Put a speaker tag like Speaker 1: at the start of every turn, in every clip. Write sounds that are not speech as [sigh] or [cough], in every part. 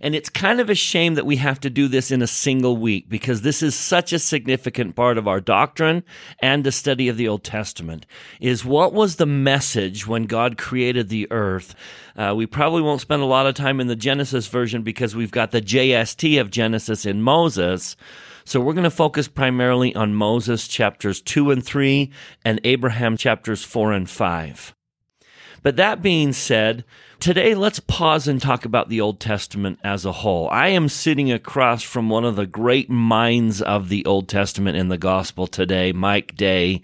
Speaker 1: And it's kind of a shame that we have to do this in a single week because this is such a significant part of our doctrine and the study of the Old Testament is what was the message when God created the earth? Uh, we probably won't spend a lot of time in the Genesis version because we've got the JST of Genesis in Moses. So we're going to focus primarily on Moses chapters 2 and 3 and Abraham chapters 4 and 5. But that being said, Today, let's pause and talk about the Old Testament as a whole. I am sitting across from one of the great minds of the Old Testament in the gospel today, Mike Day,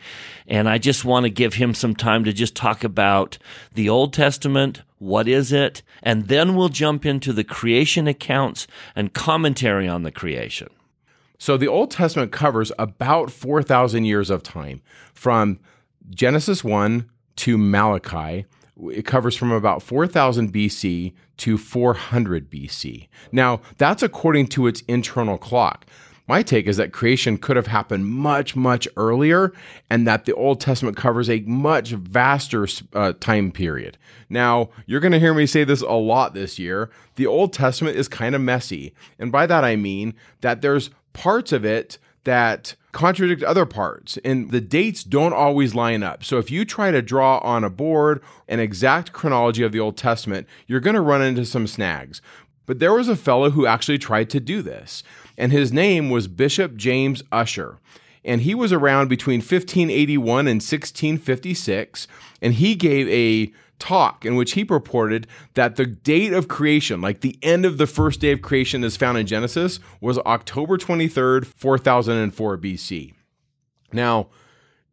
Speaker 1: and I just want to give him some time to just talk about the Old Testament, what is it, and then we'll jump into the creation accounts and commentary on the creation.
Speaker 2: So, the Old Testament covers about 4,000 years of time from Genesis 1 to Malachi it covers from about 4000 BC to 400 BC. Now, that's according to its internal clock. My take is that creation could have happened much, much earlier, and that the Old Testament covers a much vaster uh, time period. Now, you're going to hear me say this a lot this year. The Old Testament is kind of messy. And by that, I mean that there's parts of it that contradict other parts and the dates don't always line up. So if you try to draw on a board an exact chronology of the Old Testament, you're going to run into some snags. But there was a fellow who actually tried to do this, and his name was Bishop James Ussher. And he was around between 1581 and 1656, and he gave a talk in which he purported that the date of creation, like the end of the first day of creation as found in Genesis, was October 23rd, 4004 BC. Now,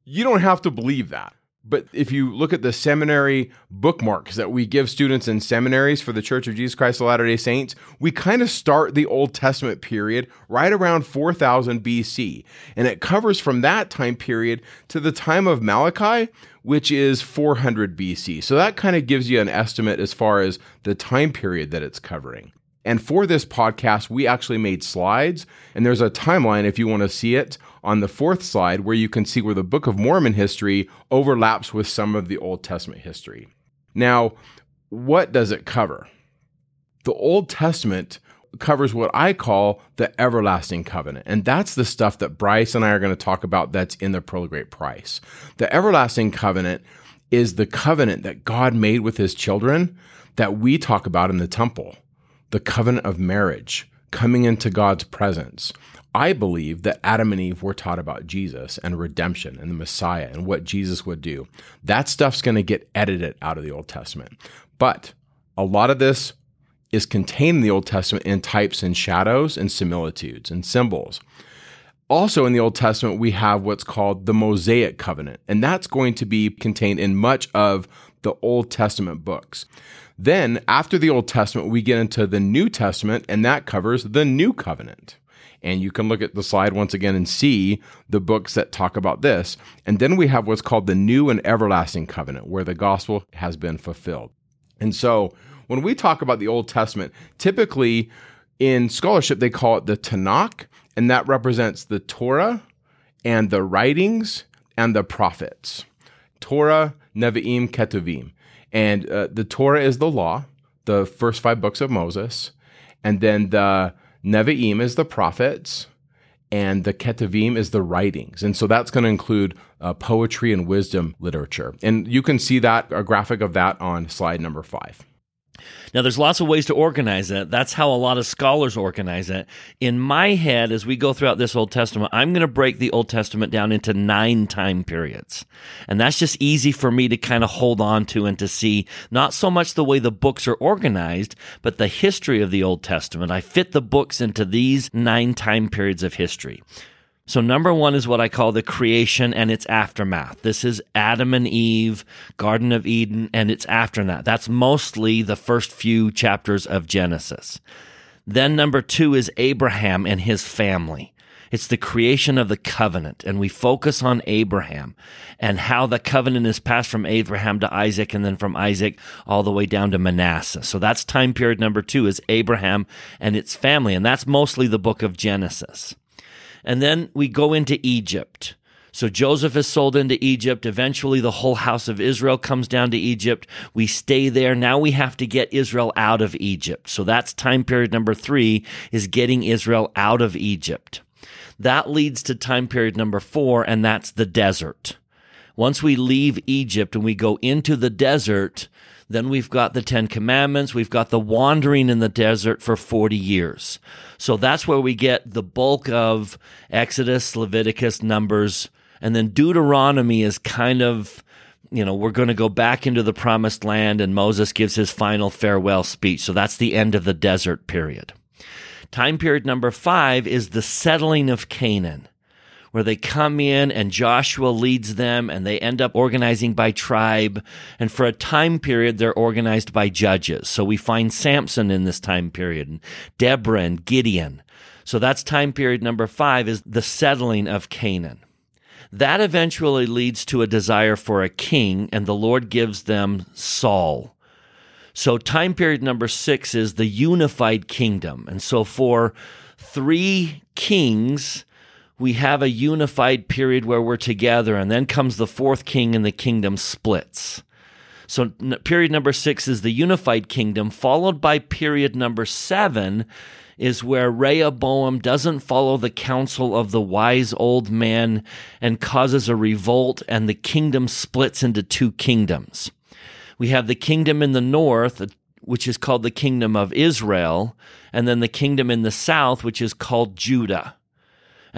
Speaker 2: you don't have to believe that. But if you look at the seminary bookmarks that we give students in seminaries for the Church of Jesus Christ of Latter day Saints, we kind of start the Old Testament period right around 4000 BC. And it covers from that time period to the time of Malachi, which is 400 BC. So that kind of gives you an estimate as far as the time period that it's covering. And for this podcast, we actually made slides, and there's a timeline if you want to see it on the fourth slide where you can see where the Book of Mormon history overlaps with some of the Old Testament history. Now, what does it cover? The Old Testament covers what I call the everlasting covenant. And that's the stuff that Bryce and I are going to talk about that's in the Pearl Great Price. The everlasting covenant is the covenant that God made with his children that we talk about in the temple, the covenant of marriage, coming into God's presence. I believe that Adam and Eve were taught about Jesus and redemption and the Messiah and what Jesus would do. That stuff's going to get edited out of the Old Testament. But a lot of this is contained in the Old Testament in types and shadows and similitudes and symbols. Also, in the Old Testament, we have what's called the Mosaic covenant, and that's going to be contained in much of the Old Testament books. Then, after the Old Testament, we get into the New Testament, and that covers the New Covenant. And you can look at the slide once again and see the books that talk about this. And then we have what's called the New and Everlasting Covenant, where the gospel has been fulfilled. And so, when we talk about the Old Testament, typically in scholarship, they call it the Tanakh, and that represents the Torah and the writings and the prophets. Torah, Nevi'im, Ketuvim. And uh, the Torah is the law, the first five books of Moses. And then the Nevi'im is the prophets, and the Ketuvim is the writings. And so that's going to include uh, poetry and wisdom literature. And you can see that, a graphic of that on slide number five.
Speaker 1: Now, there's lots of ways to organize it. That's how a lot of scholars organize it. In my head, as we go throughout this Old Testament, I'm going to break the Old Testament down into nine time periods. And that's just easy for me to kind of hold on to and to see not so much the way the books are organized, but the history of the Old Testament. I fit the books into these nine time periods of history. So, number one is what I call the creation and its aftermath. This is Adam and Eve, Garden of Eden, and its aftermath. That's mostly the first few chapters of Genesis. Then, number two is Abraham and his family. It's the creation of the covenant. And we focus on Abraham and how the covenant is passed from Abraham to Isaac and then from Isaac all the way down to Manasseh. So that's time period number two is Abraham and its family. And that's mostly the book of Genesis. And then we go into Egypt. So Joseph is sold into Egypt. Eventually, the whole house of Israel comes down to Egypt. We stay there. Now we have to get Israel out of Egypt. So that's time period number three is getting Israel out of Egypt. That leads to time period number four, and that's the desert. Once we leave Egypt and we go into the desert, then we've got the Ten Commandments. We've got the wandering in the desert for 40 years. So that's where we get the bulk of Exodus, Leviticus, Numbers, and then Deuteronomy is kind of, you know, we're going to go back into the promised land and Moses gives his final farewell speech. So that's the end of the desert period. Time period number five is the settling of Canaan, where they come in and Joshua leads them and they end up organizing by tribe. And for a time period, they're organized by judges. So we find Samson in this time period and Deborah and Gideon. So that's time period number five is the settling of Canaan. That eventually leads to a desire for a king, and the Lord gives them Saul. So, time period number six is the unified kingdom. And so, for three kings, we have a unified period where we're together, and then comes the fourth king, and the kingdom splits. So, period number six is the unified kingdom, followed by period number seven is where Rehoboam doesn't follow the counsel of the wise old man and causes a revolt, and the kingdom splits into two kingdoms. We have the kingdom in the north, which is called the kingdom of Israel, and then the kingdom in the south, which is called Judah.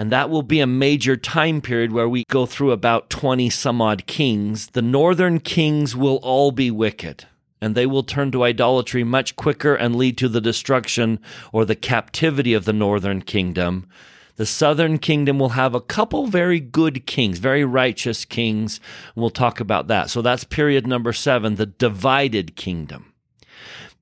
Speaker 1: And that will be a major time period where we go through about 20 some odd kings. The northern kings will all be wicked and they will turn to idolatry much quicker and lead to the destruction or the captivity of the northern kingdom. The southern kingdom will have a couple very good kings, very righteous kings. We'll talk about that. So that's period number seven, the divided kingdom.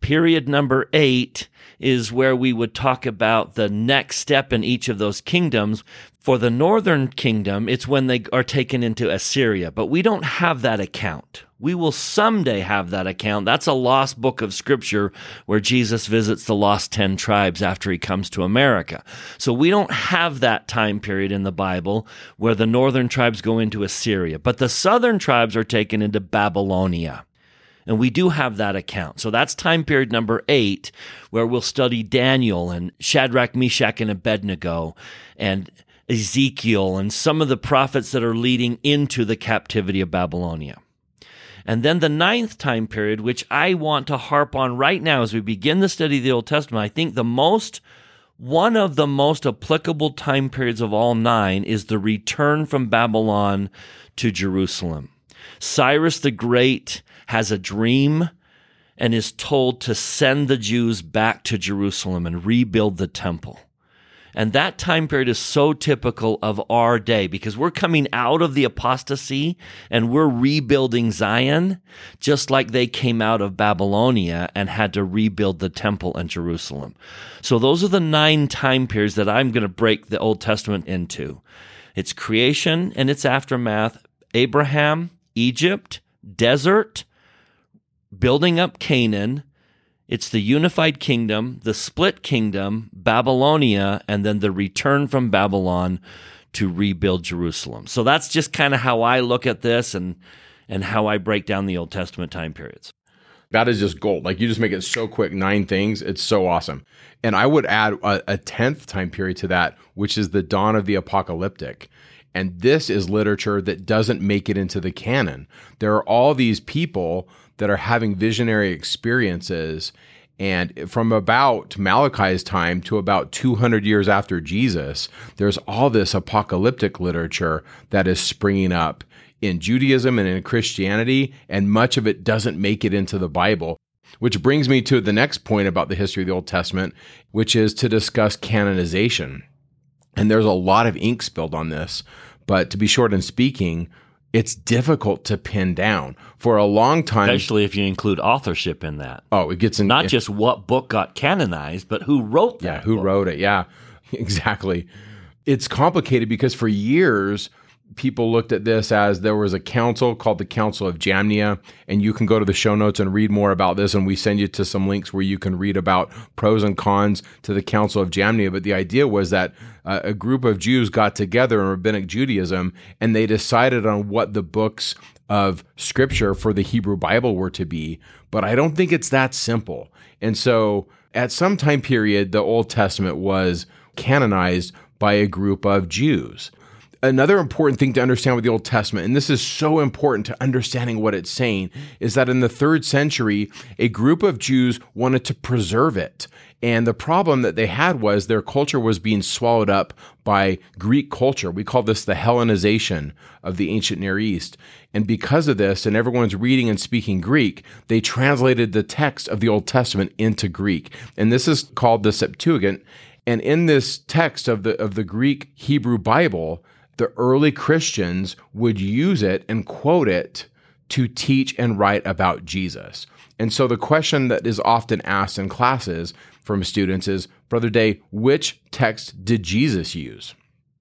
Speaker 1: Period number eight is where we would talk about the next step in each of those kingdoms. For the northern kingdom, it's when they are taken into Assyria, but we don't have that account. We will someday have that account. That's a lost book of scripture where Jesus visits the lost 10 tribes after he comes to America. So we don't have that time period in the Bible where the northern tribes go into Assyria, but the southern tribes are taken into Babylonia. And we do have that account. So that's time period number eight, where we'll study Daniel and Shadrach, Meshach, and Abednego and Ezekiel and some of the prophets that are leading into the captivity of Babylonia. And then the ninth time period, which I want to harp on right now as we begin the study of the Old Testament, I think the most, one of the most applicable time periods of all nine is the return from Babylon to Jerusalem. Cyrus the Great has a dream and is told to send the Jews back to Jerusalem and rebuild the temple. And that time period is so typical of our day because we're coming out of the apostasy and we're rebuilding Zion, just like they came out of Babylonia and had to rebuild the temple in Jerusalem. So those are the nine time periods that I'm going to break the Old Testament into. It's creation and its aftermath, Abraham, Egypt, desert, building up Canaan, it's the unified kingdom, the split kingdom, Babylonia, and then the return from Babylon to rebuild Jerusalem. So that's just kind of how I look at this and and how I break down the Old Testament time periods.
Speaker 2: That is just gold. Like you just make it so quick, nine things. It's so awesome. And I would add a, a tenth time period to that, which is the dawn of the apocalyptic. And this is literature that doesn't make it into the canon. There are all these people that are having visionary experiences. And from about Malachi's time to about 200 years after Jesus, there's all this apocalyptic literature that is springing up in Judaism and in Christianity, and much of it doesn't make it into the Bible. Which brings me to the next point about the history of the Old Testament, which is to discuss canonization. And there's a lot of ink spilled on this, but to be short in speaking, it's difficult to pin down for a long time.
Speaker 1: Especially if you include authorship in that.
Speaker 2: Oh, it gets in,
Speaker 1: not just what book got canonized, but who wrote that.
Speaker 2: Yeah, who
Speaker 1: book.
Speaker 2: wrote it? Yeah, [laughs] exactly. it's complicated because for years, people looked at this as there was a council called the Council of Jamnia, and you can go to the show notes and read more about this. And we send you to some links where you can read about pros and cons to the Council of Jamnia. But the idea was that uh, a group of Jews got together in rabbinic Judaism and they decided on what the books of scripture for the Hebrew Bible were to be. But I don't think it's that simple. And so at some time period, the Old Testament was canonized by a group of Jews another important thing to understand with the Old Testament, and this is so important to understanding what it's saying, is that in the third century, a group of Jews wanted to preserve it. And the problem that they had was their culture was being swallowed up by Greek culture. We call this the Hellenization of the ancient Near East. And because of this, and everyone's reading and speaking Greek, they translated the text of the Old Testament into Greek. And this is called the Septuagint. And in this text of the of the Greek Hebrew Bible, the early Christians would use it and quote it to teach and write about Jesus. And so the question that is often asked in classes from students is, Brother Day, which text did Jesus use?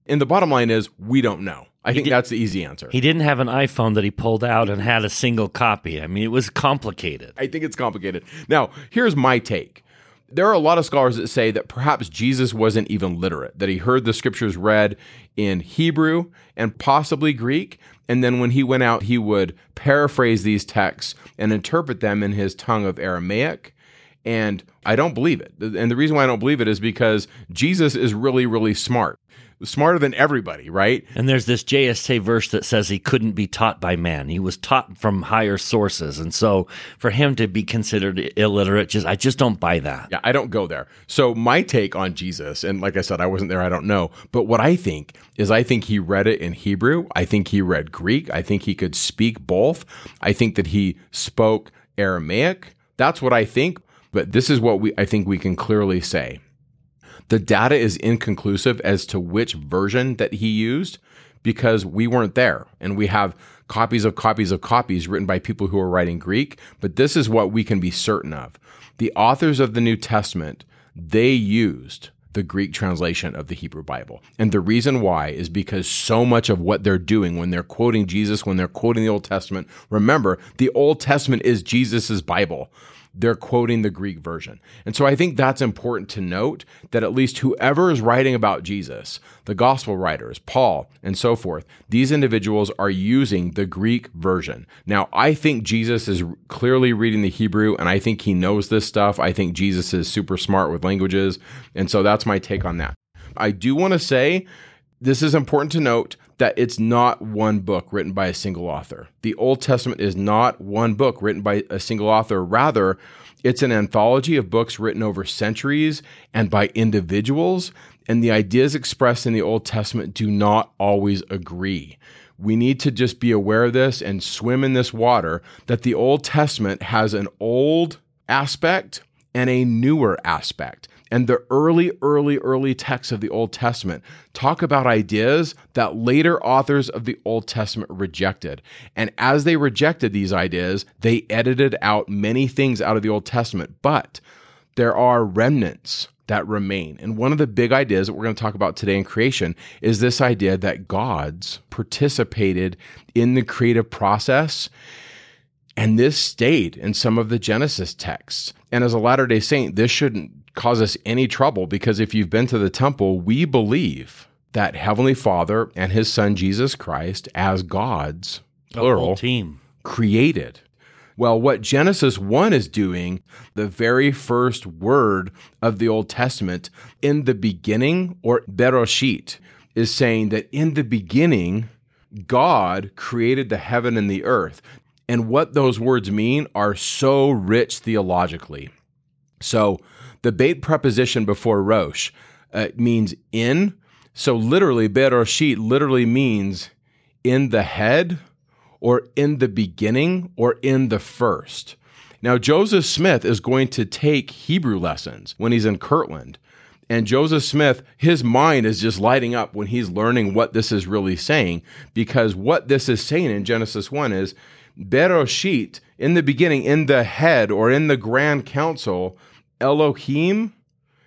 Speaker 2: And the bottom line is, we don't know. I he think did, that's the easy answer.
Speaker 1: He didn't have an iPhone that he pulled out and had a single copy. I mean, it was complicated.
Speaker 2: I think it's complicated. Now, here's my take there are a lot of scholars that say that perhaps Jesus wasn't even literate, that he heard the scriptures read in Hebrew and possibly Greek. And then when he went out, he would paraphrase these texts and interpret them in his tongue of Aramaic. And I don't believe it. And the reason why I don't believe it is because Jesus is really, really smart smarter than everybody, right?
Speaker 1: And there's this JST verse that says he couldn't be taught by man. He was taught from higher sources. And so for him to be considered illiterate, just I just don't buy that.
Speaker 2: Yeah, I don't go there. So my take on Jesus, and like I said, I wasn't there, I don't know. But what I think is I think he read it in Hebrew. I think he read Greek. I think he could speak both. I think that he spoke Aramaic. That's what I think. But this is what we I think we can clearly say the data is inconclusive as to which version that he used because we weren't there and we have copies of copies of copies written by people who are writing Greek, but this is what we can be certain of. The authors of the New Testament, they used the Greek translation of the Hebrew Bible. And the reason why is because so much of what they're doing when they're quoting Jesus, when they're quoting the Old Testament, remember, the Old Testament is Jesus's Bible they're quoting the Greek version. And so I think that's important to note that at least whoever is writing about Jesus, the gospel writers, Paul, and so forth, these individuals are using the Greek version. Now, I think Jesus is clearly reading the Hebrew and I think he knows this stuff. I think Jesus is super smart with languages. And so that's my take on that. I do want to say this is important to note that it's not one book written by a single author. The Old Testament is not one book written by a single author. Rather, it's an anthology of books written over centuries and by individuals, and the ideas expressed in the Old Testament do not always agree. We need to just be aware of this and swim in this water that the Old Testament has an old aspect and a newer aspect and the early, early, early texts of the Old Testament talk about ideas that later authors of the Old Testament rejected. And as they rejected these ideas, they edited out many things out of the Old Testament. But there are remnants that remain. And one of the big ideas that we're going to talk about today in creation is this idea that gods participated in the creative process. And this stayed in some of the Genesis texts. And as a Latter day Saint, this shouldn't cause us any trouble because if you've been to the temple, we believe that Heavenly Father and His Son Jesus Christ, as gods, plural,
Speaker 1: team,
Speaker 2: created. Well, what Genesis 1 is doing, the very first word of the Old Testament, in the beginning, or Bereshit, is saying that in the beginning, God created the heaven and the earth. And what those words mean are so rich theologically. So, the bait preposition before Rosh uh, means in. So literally, Bereshit literally means in the head or in the beginning or in the first. Now, Joseph Smith is going to take Hebrew lessons when he's in Kirtland. And Joseph Smith, his mind is just lighting up when he's learning what this is really saying, because what this is saying in Genesis 1 is Bereshit, in the beginning, in the head or in the grand council, Elohim,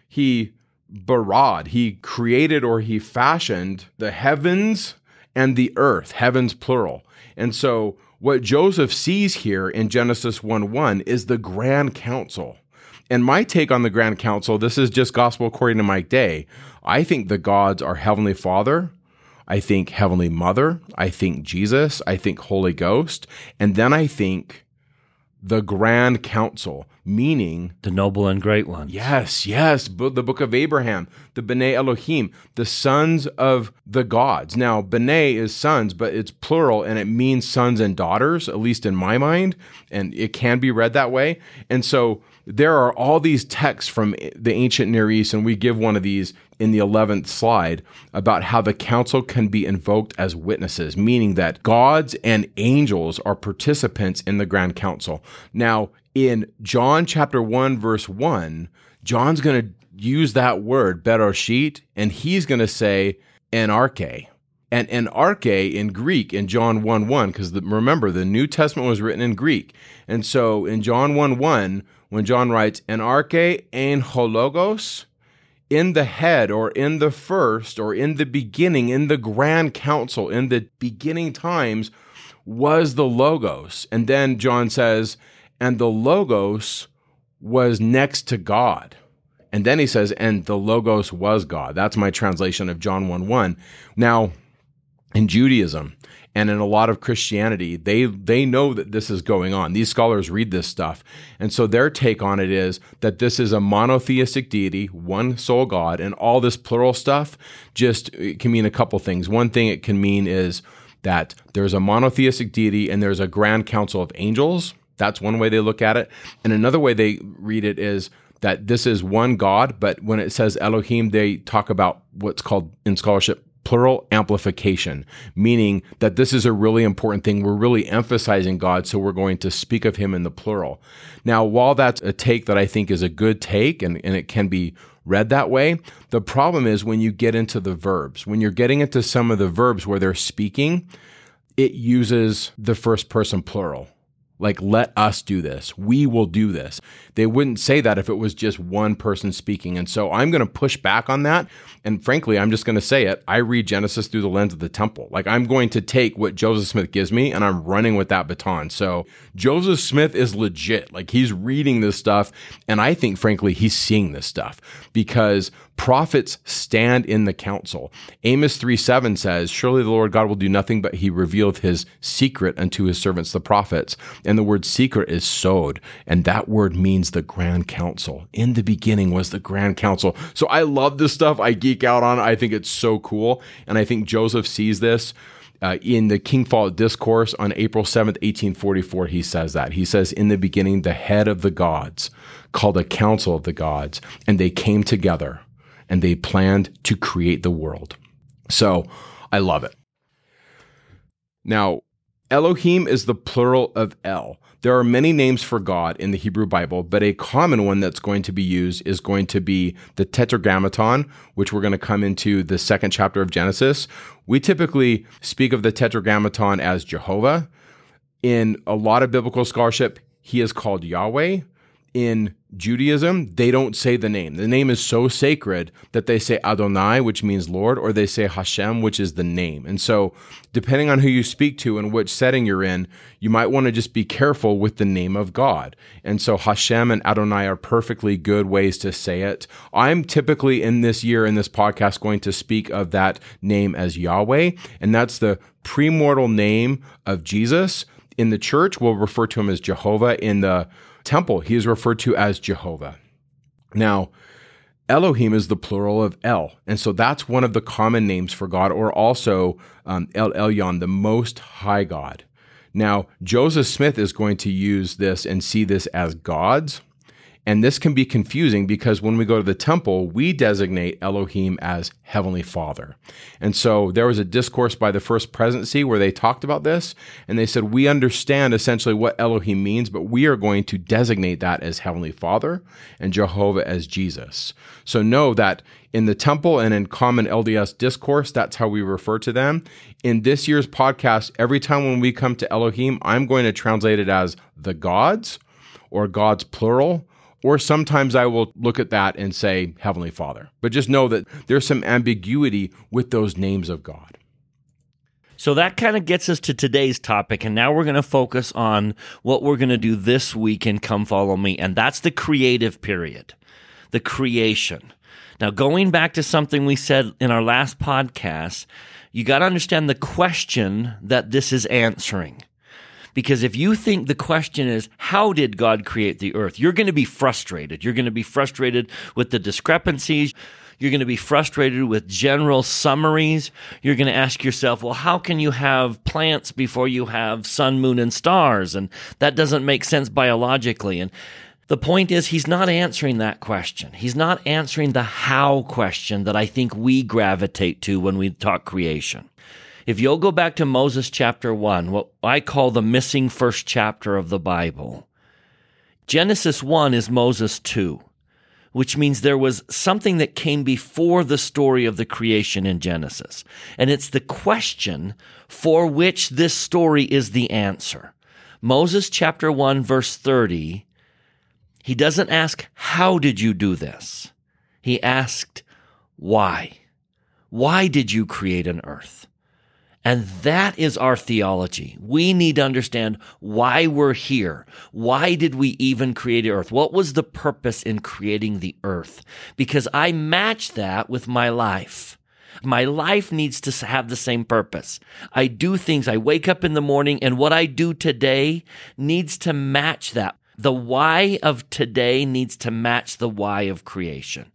Speaker 2: he barad. He created or he fashioned the heavens and the earth, heavens plural. And so what Joseph sees here in Genesis 1 1 is the grand council. And my take on the grand council, this is just gospel according to Mike Day. I think the gods are Heavenly Father, I think Heavenly Mother, I think Jesus, I think Holy Ghost, and then I think the Grand Council, meaning
Speaker 1: the noble and great one.
Speaker 2: Yes, yes, the book of Abraham, the B'nai Elohim, the sons of the gods. Now, B'nai is sons, but it's plural and it means sons and daughters, at least in my mind, and it can be read that way. And so there are all these texts from the ancient Near East, and we give one of these in the 11th slide about how the council can be invoked as witnesses, meaning that gods and angels are participants in the grand council. Now, in John chapter 1, verse 1, John's going to use that word, beroshit, and he's going to say enarche. And enarche in Greek in John 1 1, because remember, the New Testament was written in Greek. And so in John 1 1, when John writes, enarche ein hologos, in the head or in the first or in the beginning, in the grand council, in the beginning times, was the Logos. And then John says, and the Logos was next to God. And then he says, and the Logos was God. That's my translation of John 1 1. Now, in Judaism, and in a lot of Christianity, they they know that this is going on. These scholars read this stuff. And so their take on it is that this is a monotheistic deity, one sole God, and all this plural stuff just can mean a couple things. One thing it can mean is that there's a monotheistic deity and there's a grand council of angels. That's one way they look at it. And another way they read it is that this is one God, but when it says Elohim, they talk about what's called in scholarship plural amplification, meaning that this is a really important thing. We're really emphasizing God, so we're going to speak of him in the plural. Now, while that's a take that I think is a good take and, and it can be read that way, the problem is when you get into the verbs, when you're getting into some of the verbs where they're speaking, it uses the first person plural. Like, let us do this. We will do this. They wouldn't say that if it was just one person speaking. And so I'm going to push back on that. And frankly, I'm just going to say it. I read Genesis through the lens of the temple. Like, I'm going to take what Joseph Smith gives me and I'm running with that baton. So Joseph Smith is legit. Like, he's reading this stuff. And I think, frankly, he's seeing this stuff because prophets stand in the council. Amos 3 7 says, Surely the Lord God will do nothing but he revealeth his secret unto his servants, the prophets. And the word secret is sod. And that word means the grand council. In the beginning was the grand council. So I love this stuff. I geek out on it. I think it's so cool. And I think Joseph sees this. Uh, in the King Discourse on April 7th, 1844, he says that. He says, In the beginning, the head of the gods called a council of the gods, and they came together and they planned to create the world. So I love it. Now, Elohim is the plural of El. There are many names for God in the Hebrew Bible, but a common one that's going to be used is going to be the Tetragrammaton, which we're going to come into the second chapter of Genesis. We typically speak of the Tetragrammaton as Jehovah. In a lot of biblical scholarship, he is called Yahweh in Judaism, they don't say the name. The name is so sacred that they say Adonai, which means Lord, or they say Hashem, which is the name. And so, depending on who you speak to and which setting you're in, you might want to just be careful with the name of God. And so, Hashem and Adonai are perfectly good ways to say it. I'm typically in this year, in this podcast, going to speak of that name as Yahweh, and that's the premortal name of Jesus. In the church, we'll refer to him as Jehovah. In the temple, he is referred to as Jehovah. Now, Elohim is the plural of El. And so that's one of the common names for God, or also um, El Elyon, the Most High God. Now, Joseph Smith is going to use this and see this as gods and this can be confusing because when we go to the temple, we designate Elohim as Heavenly Father. And so there was a discourse by the first presidency where they talked about this and they said, We understand essentially what Elohim means, but we are going to designate that as Heavenly Father and Jehovah as Jesus. So know that in the temple and in common LDS discourse, that's how we refer to them. In this year's podcast, every time when we come to Elohim, I'm going to translate it as the gods or gods plural Or sometimes I will look at that and say Heavenly Father. But just know that there's some ambiguity with those names of God.
Speaker 1: So that kind of gets us to today's topic. And now we're going to focus on what we're going to do this week in Come Follow Me. And that's the creative period, the creation. Now, going back to something we said in our last podcast, you got to understand the question that this is answering. Because if you think the question is, how did God create the earth? You're going to be frustrated. You're going to be frustrated with the discrepancies. You're going to be frustrated with general summaries. You're going to ask yourself, well, how can you have plants before you have sun, moon, and stars? And that doesn't make sense biologically. And the point is, he's not answering that question. He's not answering the how question that I think we gravitate to when we talk creation. If you'll go back to Moses chapter 1, what I call the missing first chapter of the Bible, Genesis 1 is Moses 2, which means there was something that came before the story of the creation in Genesis. And it's the question for which this story is the answer. Moses chapter 1, verse 30, he doesn't ask, How did you do this? He asked, Why? Why did you create an earth? And that is our theology. We need to understand why we're here. Why did we even create earth? What was the purpose in creating the earth? Because I match that with my life. My life needs to have the same purpose. I do things. I wake up in the morning and what I do today needs to match that. The why of today needs to match the why of creation.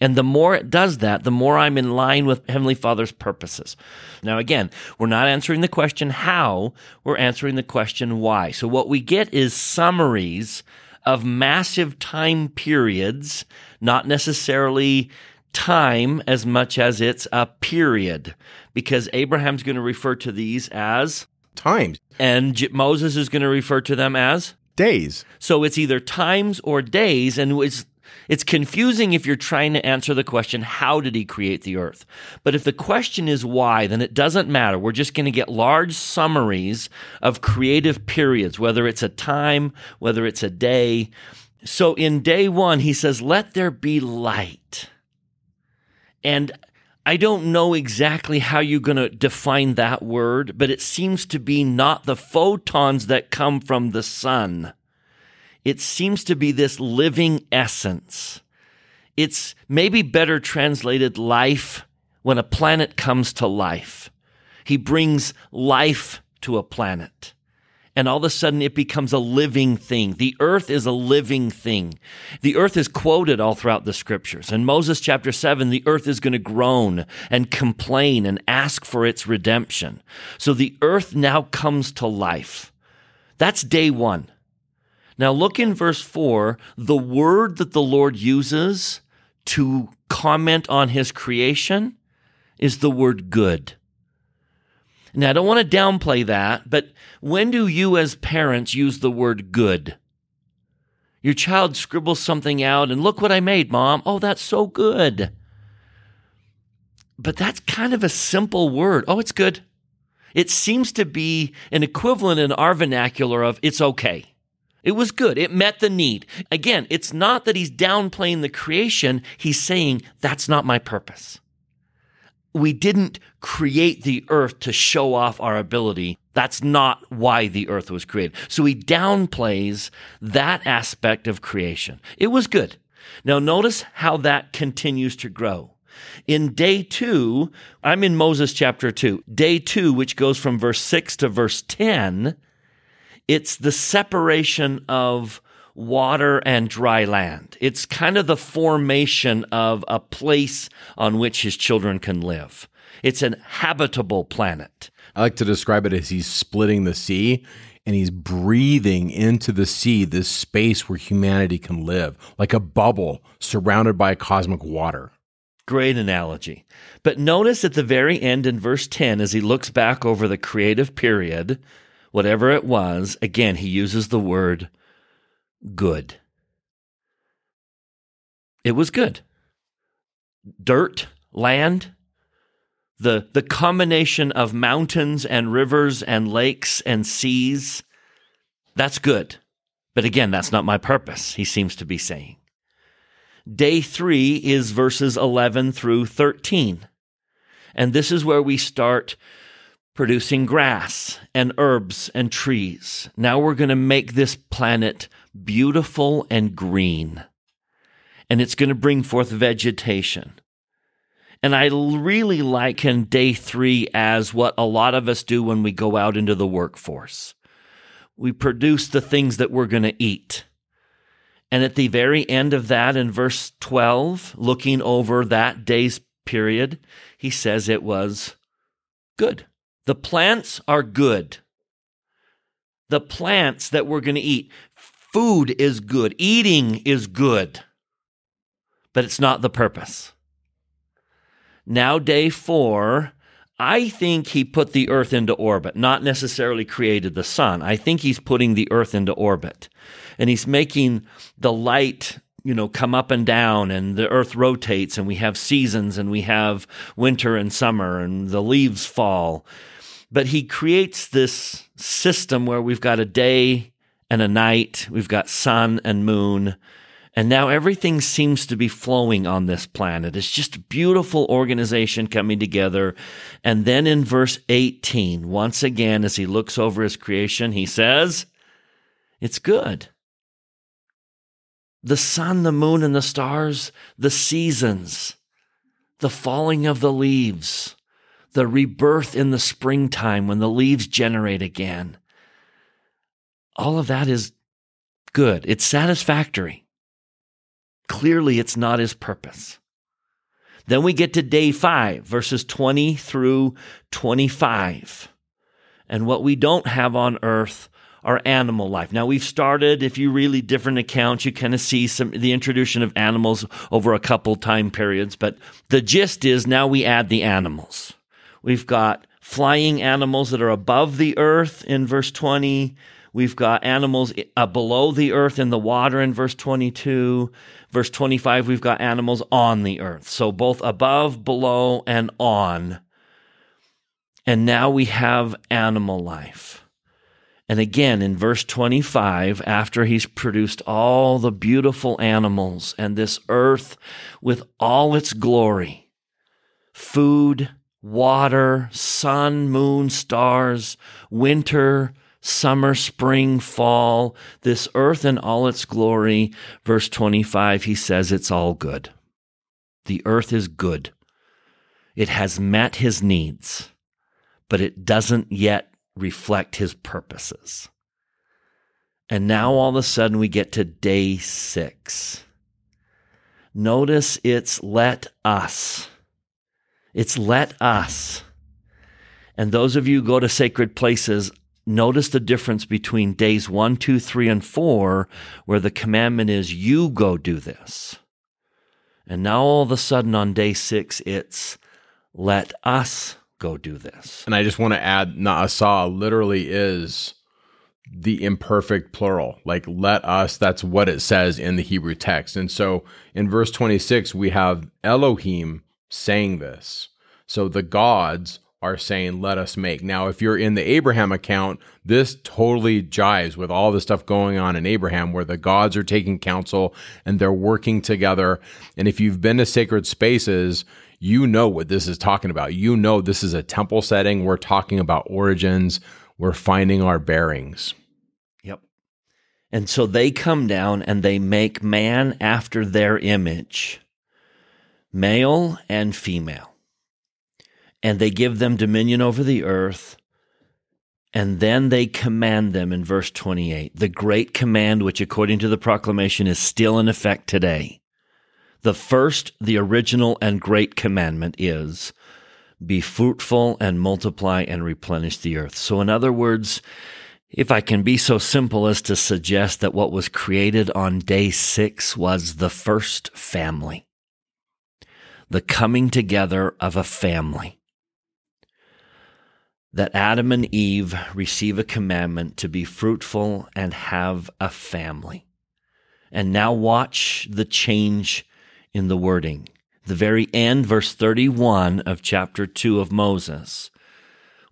Speaker 1: And the more it does that, the more I'm in line with Heavenly Father's purposes. Now, again, we're not answering the question how, we're answering the question why. So what we get is summaries of massive time periods, not necessarily time as much as it's a period, because Abraham's going to refer to these as
Speaker 2: times.
Speaker 1: And Moses is going to refer to them as
Speaker 2: days.
Speaker 1: So it's either times or days, and it's it's confusing if you're trying to answer the question, how did he create the earth? But if the question is why, then it doesn't matter. We're just going to get large summaries of creative periods, whether it's a time, whether it's a day. So in day one, he says, let there be light. And I don't know exactly how you're going to define that word, but it seems to be not the photons that come from the sun it seems to be this living essence. It's maybe better translated life when a planet comes to life. He brings life to a planet. And all of a sudden it becomes a living thing. The earth is a living thing. The earth is quoted all throughout the scriptures. In Moses chapter 7, the earth is going to groan and complain and ask for its redemption. So the earth now comes to life. That's day one. Now look in verse 4, the word that the Lord uses to comment on his creation is the word good. Now I don't want to downplay that, but when do you as parents use the word good? Your child scribbles something out and look what I made, mom. Oh, that's so good. But that's kind of a simple word. Oh, it's good. It seems to be an equivalent in our vernacular of it's okay. It was good. It met the need. Again, it's not that he's downplaying the creation. He's saying, that's not my purpose. We didn't create the earth to show off our ability. That's not why the earth was created. So he downplays that aspect of creation. It was good. Now notice how that continues to grow. In day two, I'm in Moses chapter two. Day two, which goes from verse six to verse 10, it's the separation of water and dry land. It's kind of the formation of a place on which his children can live. It's an habitable planet.
Speaker 2: I like to describe it as he's splitting the sea and he's breathing into the sea this space where humanity can live, like a bubble surrounded by cosmic water.
Speaker 1: Great analogy. But notice at the very end in verse 10, as he looks back over the creative period, whatever it was, again, he uses the word good. It was good. Dirt, land, the, the combination of mountains and rivers and lakes and seas, that's good. But again, that's not my purpose, he seems to be saying. Day three is verses 11 through 13. And this is where we start producing grass and herbs and trees. Now we're going to make this planet beautiful and green. And it's going to bring forth vegetation. And I really liken day three as what a lot of us do when we go out into the workforce. We produce the things that we're going to eat. And at the very end of that, in verse 12, looking over that day's period, he says it was good. The plants are good. The plants that we're going to eat, food is good, eating is good, but it's not the purpose. Now, day four, I think he put the earth into orbit, not necessarily created the sun. I think he's putting the earth into orbit and he's making the light you know come up and down and the earth rotates and we have seasons and we have winter and summer and the leaves fall but he creates this system where we've got a day and a night we've got sun and moon and now everything seems to be flowing on this planet. It's just a beautiful organization coming together. And then in verse 18, once again, as he looks over his creation, he says, It's good. The sun, the moon, and the stars, the seasons, the falling of the leaves, the rebirth in the springtime when the leaves generate again. All of that is good. It's satisfactory. Clearly, it's not his purpose. Then we get to day five, verses 20 through 25. And what we don't have on earth are animal life. Now we've started, if you really different accounts, you kind of see some, the introduction of animals over a couple time periods, but the gist is now we add the animals. We've got flying animals that are above the earth in verse 20. We've got animals uh, below the earth in the water in verse 22. Verse 25, we've got animals on the earth. So both above, below, and on. And now we have animal life. And again, in verse 25, after he's produced all the beautiful animals and this earth with all its glory, food, water, sun, moon, stars, winter, summer, spring, fall, this earth and all its glory. Verse 25, he says it's all good. The earth is good. It has met his needs, but it doesn't yet reflect his purposes. And now all of a sudden we get to day six. Notice it's let us. It's let us. And those of you who go to sacred places, notice the difference between days one, two, three, and four, where the commandment is, you go do this. And now all of a sudden on day six, it's, let us go do this.
Speaker 2: And I just want to add, na'asa literally is the imperfect plural. Like, let us, that's what it says in the Hebrew text. And so in verse 26, we have Elohim saying this. So the gods are saying, let us make. Now, if you're in the Abraham account, this totally jives with all the stuff going on in Abraham, where the gods are taking counsel and they're working together. And if you've been to sacred spaces, you know what this is talking about. You know this is a temple setting. We're talking about origins. We're finding our bearings.
Speaker 1: Yep. And so they come down and they make man after their image, male and female and they give them dominion over the earth. And then they command them in verse 28, the great command, which according to the proclamation is still in effect today. The first, the original and great commandment is be fruitful and multiply and replenish the earth. So, in other words, if I can be so simple as to suggest that what was created on day six was the first family, the coming together of a family that Adam and Eve receive a commandment to be fruitful and have a family. And now watch the change in the wording. The very end, verse 31 of chapter 2 of Moses.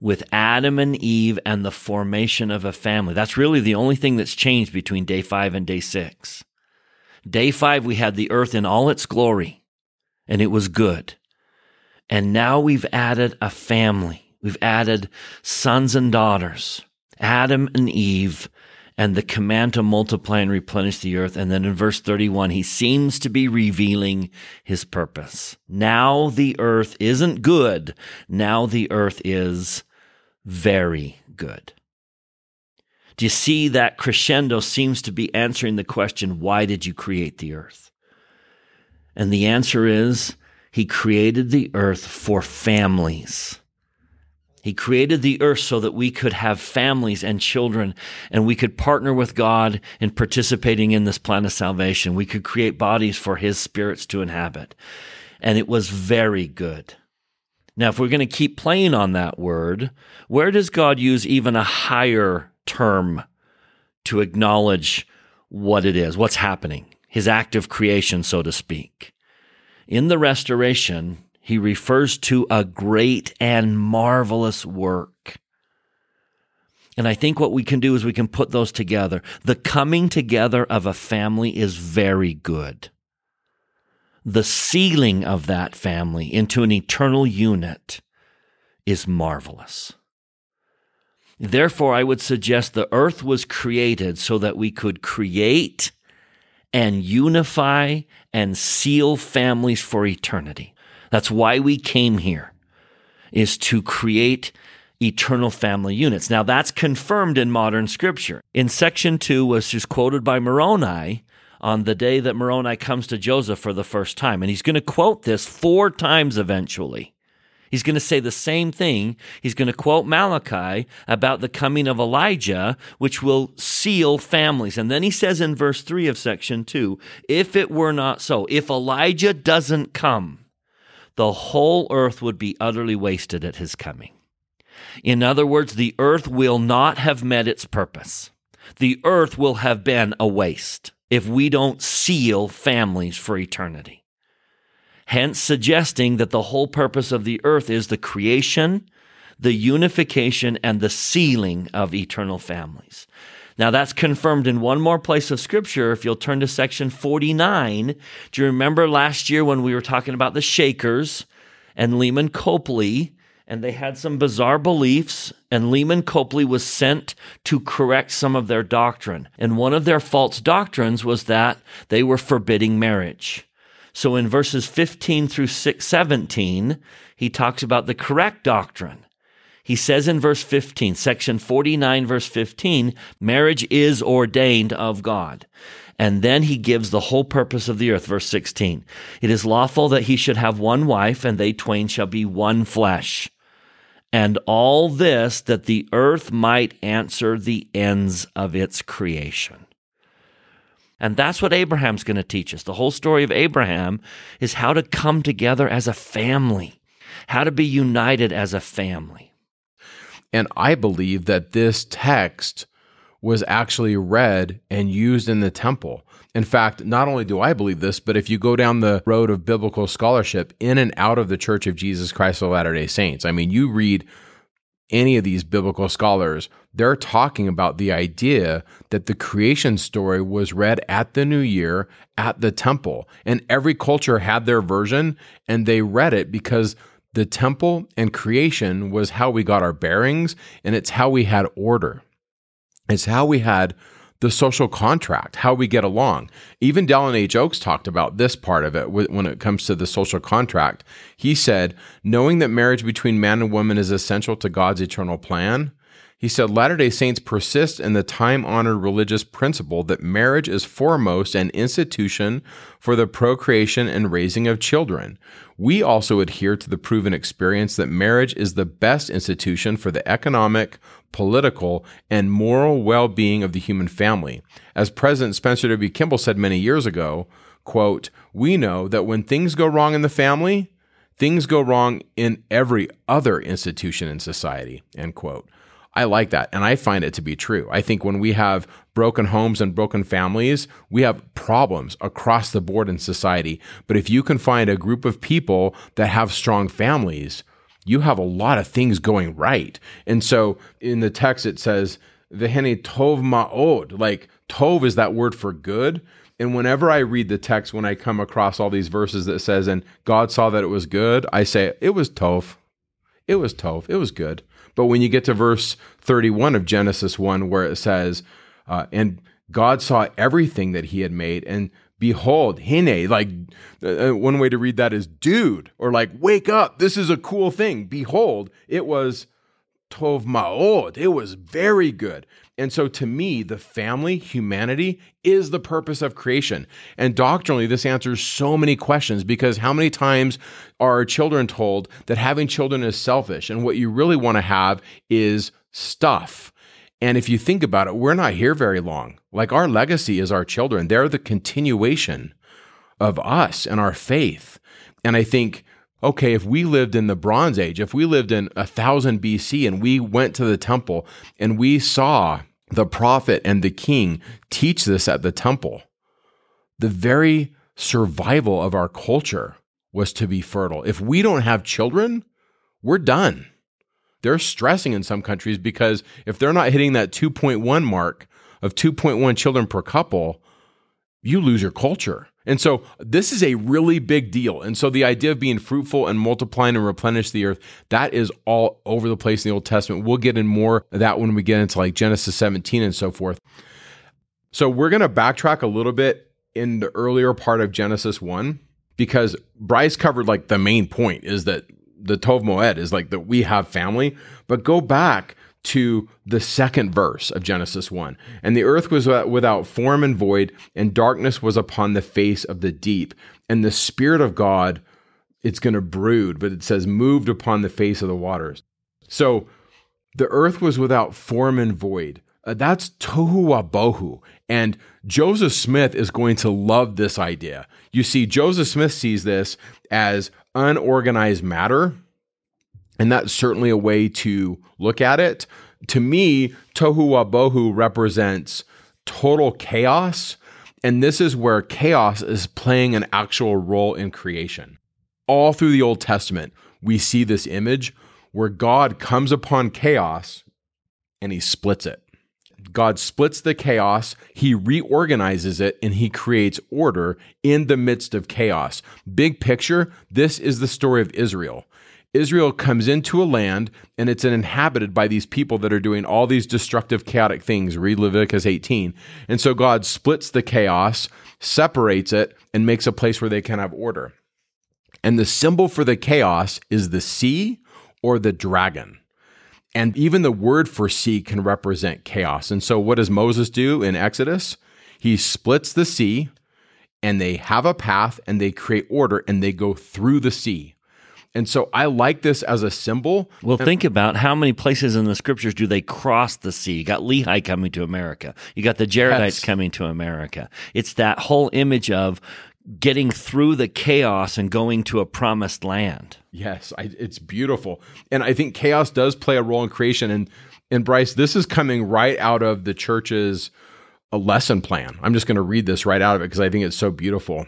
Speaker 1: with Adam and Eve and the formation of a family. That's really the only thing that's changed between day five and day six. Day five, we had the earth in all its glory, and it was good. And now we've added a family. We've added sons and daughters, Adam and Eve, and the command to multiply and replenish the earth. And then in verse 31, he seems to be revealing his purpose. Now the earth isn't good. Now the earth is very good. Do you see that crescendo seems to be answering the question, why did you create the earth? And the answer is, he created the earth for families. He created the earth so that we could have families and children and we could partner with God in participating in this plan of salvation. We could create bodies for his spirits to inhabit. And it was very good. Now, if we're going to keep playing on that word, where does God use even a higher term to acknowledge what it is, what's happening, his act of creation, so to speak? In the restoration, he refers to a great and marvelous work. And I think what we can do is we can put those together. The coming together of a family is very good. The sealing of that family into an eternal unit is marvelous. Therefore, I would suggest the earth was created so that we could create and unify and seal families for eternity. That's why we came here, is to create eternal family units. Now that's confirmed in modern scripture. In section two, which is quoted by Moroni on the day that Moroni comes to Joseph for the first time. And he's going to quote this four times eventually. He's going to say the same thing. He's going to quote Malachi about the coming of Elijah, which will seal families. And then he says in verse 3 of section 2 if it were not so, if Elijah doesn't come, the whole earth would be utterly wasted at his coming. In other words, the earth will not have met its purpose. The earth will have been a waste if we don't seal families for eternity. Hence, suggesting that the whole purpose of the earth is the creation, the unification, and the sealing of eternal families. Now that's confirmed in one more place of scripture. If you'll turn to section 49, do you remember last year when we were talking about the Shakers and Leman Copley? And they had some bizarre beliefs, and Leman Copley was sent to correct some of their doctrine. And one of their false doctrines was that they were forbidding marriage. So in verses 15 through 6, 17, he talks about the correct doctrine. He says in verse 15, section 49, verse 15, marriage is ordained of God. And then he gives the whole purpose of the earth. Verse 16. It is lawful that he should have one wife, and they twain shall be one flesh. And all this that the earth might answer the ends of its creation. And that's what Abraham's going to teach us. The whole story of Abraham is how to come together as a family, how to be united as a family.
Speaker 2: And I believe that this text was actually read and used in the temple. In fact, not only do I believe this, but if you go down the road of biblical scholarship in and out of the Church of Jesus Christ of Latter day Saints, I mean, you read any of these biblical scholars, they're talking about the idea that the creation story was read at the new year at the temple. And every culture had their version, and they read it because the temple and creation was how we got our bearings, and it's how we had order. It's how we had the social contract, how we get along. Even Dallin H. Oaks talked about this part of it when it comes to the social contract. He said, knowing that marriage between man and woman is essential to God's eternal plan, he said Latter day Saints persist in the time honored religious principle that marriage is foremost an institution for the procreation and raising of children. We also adhere to the proven experience that marriage is the best institution for the economic, political, and moral well being of the human family. As President Spencer W. Kimball said many years ago, quote, We know that when things go wrong in the family, things go wrong in every other institution in society, end quote. I like that. And I find it to be true. I think when we have broken homes and broken families, we have problems across the board in society. But if you can find a group of people that have strong families, you have a lot of things going right. And so in the text, it says, Vehene tov ma'od, like tov is that word for good. And whenever I read the text, when I come across all these verses that says, and God saw that it was good, I say, it was tov. It was tov. It was good. But when you get to verse 31 of Genesis 1, where it says, uh, and God saw everything that he had made, and behold, hine, like uh, uh, one way to read that is dude, or like wake up, this is a cool thing. Behold, it was tov ma'od, it was very good. And so to me, the family, humanity, is the purpose of creation. And doctrinally, this answers so many questions because how many times are children told that having children is selfish and what you really want to have is stuff? And if you think about it, we're not here very long. Like our legacy is our children, they're the continuation of us and our faith. And I think, okay, if we lived in the Bronze Age, if we lived in 1000 BC and we went to the temple and we saw the prophet and the king teach this at the temple, the very survival of our culture was to be fertile. If we don't have children, we're done they're stressing in some countries because if they're not hitting that 2.1 mark of 2.1 children per couple, you lose your culture. And so this is a really big deal. And so the idea of being fruitful and multiplying and replenish the earth, that is all over the place in the Old Testament. We'll get in more of that when we get into like Genesis 17 and so forth. So we're going to backtrack a little bit in the earlier part of Genesis 1 because Bryce covered like the main point is that the Tov Moed is like that we have family, but go back to the second verse of Genesis 1. And the earth was without form and void, and darkness was upon the face of the deep. And the Spirit of God, it's going to brood, but it says moved upon the face of the waters. So the earth was without form and void. Uh, that's tohu wabohu. And Joseph Smith is going to love this idea. You see, Joseph Smith sees this as unorganized matter. And that's certainly a way to look at it. To me, tohu wabohu represents total chaos. And this is where chaos is playing an actual role in creation. All through the Old Testament, we see this image where God comes upon chaos and he splits it. God splits the chaos, he reorganizes it, and he creates order in the midst of chaos. Big picture, this is the story of Israel. Israel comes into a land and it's inhabited by these people that are doing all these destructive, chaotic things. Read Leviticus 18. And so God splits the chaos, separates it, and makes a place where they can have order. And the symbol for the chaos is the sea or the dragon. And even the word for sea can represent chaos. And so, what does Moses do in Exodus? He splits the sea and they have a path and they create order and they go through the sea. And so I like this as a symbol.
Speaker 1: Well, think about how many places in the scriptures do they cross the sea? You got Lehi coming to America. You got the Jaredites yes. coming to America. It's that whole image of getting through the chaos and going to a promised land.
Speaker 2: Yes, I, it's beautiful. And I think chaos does play a role in creation. And, and Bryce, this is coming right out of the church's a lesson plan. I'm just going to read this right out of it because I think it's so beautiful.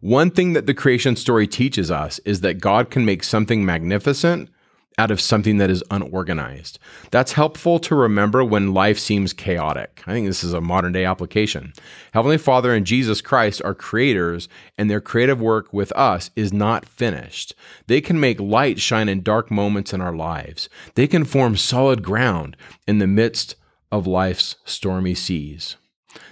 Speaker 2: One thing that the creation story teaches us is that God can make something magnificent out of something that is unorganized. That's helpful to remember when life seems chaotic. I think this is a modern day application. Heavenly Father and Jesus Christ are creators, and their creative work with us is not finished. They can make light shine in dark moments in our lives. They can form solid ground in the midst of life's stormy seas.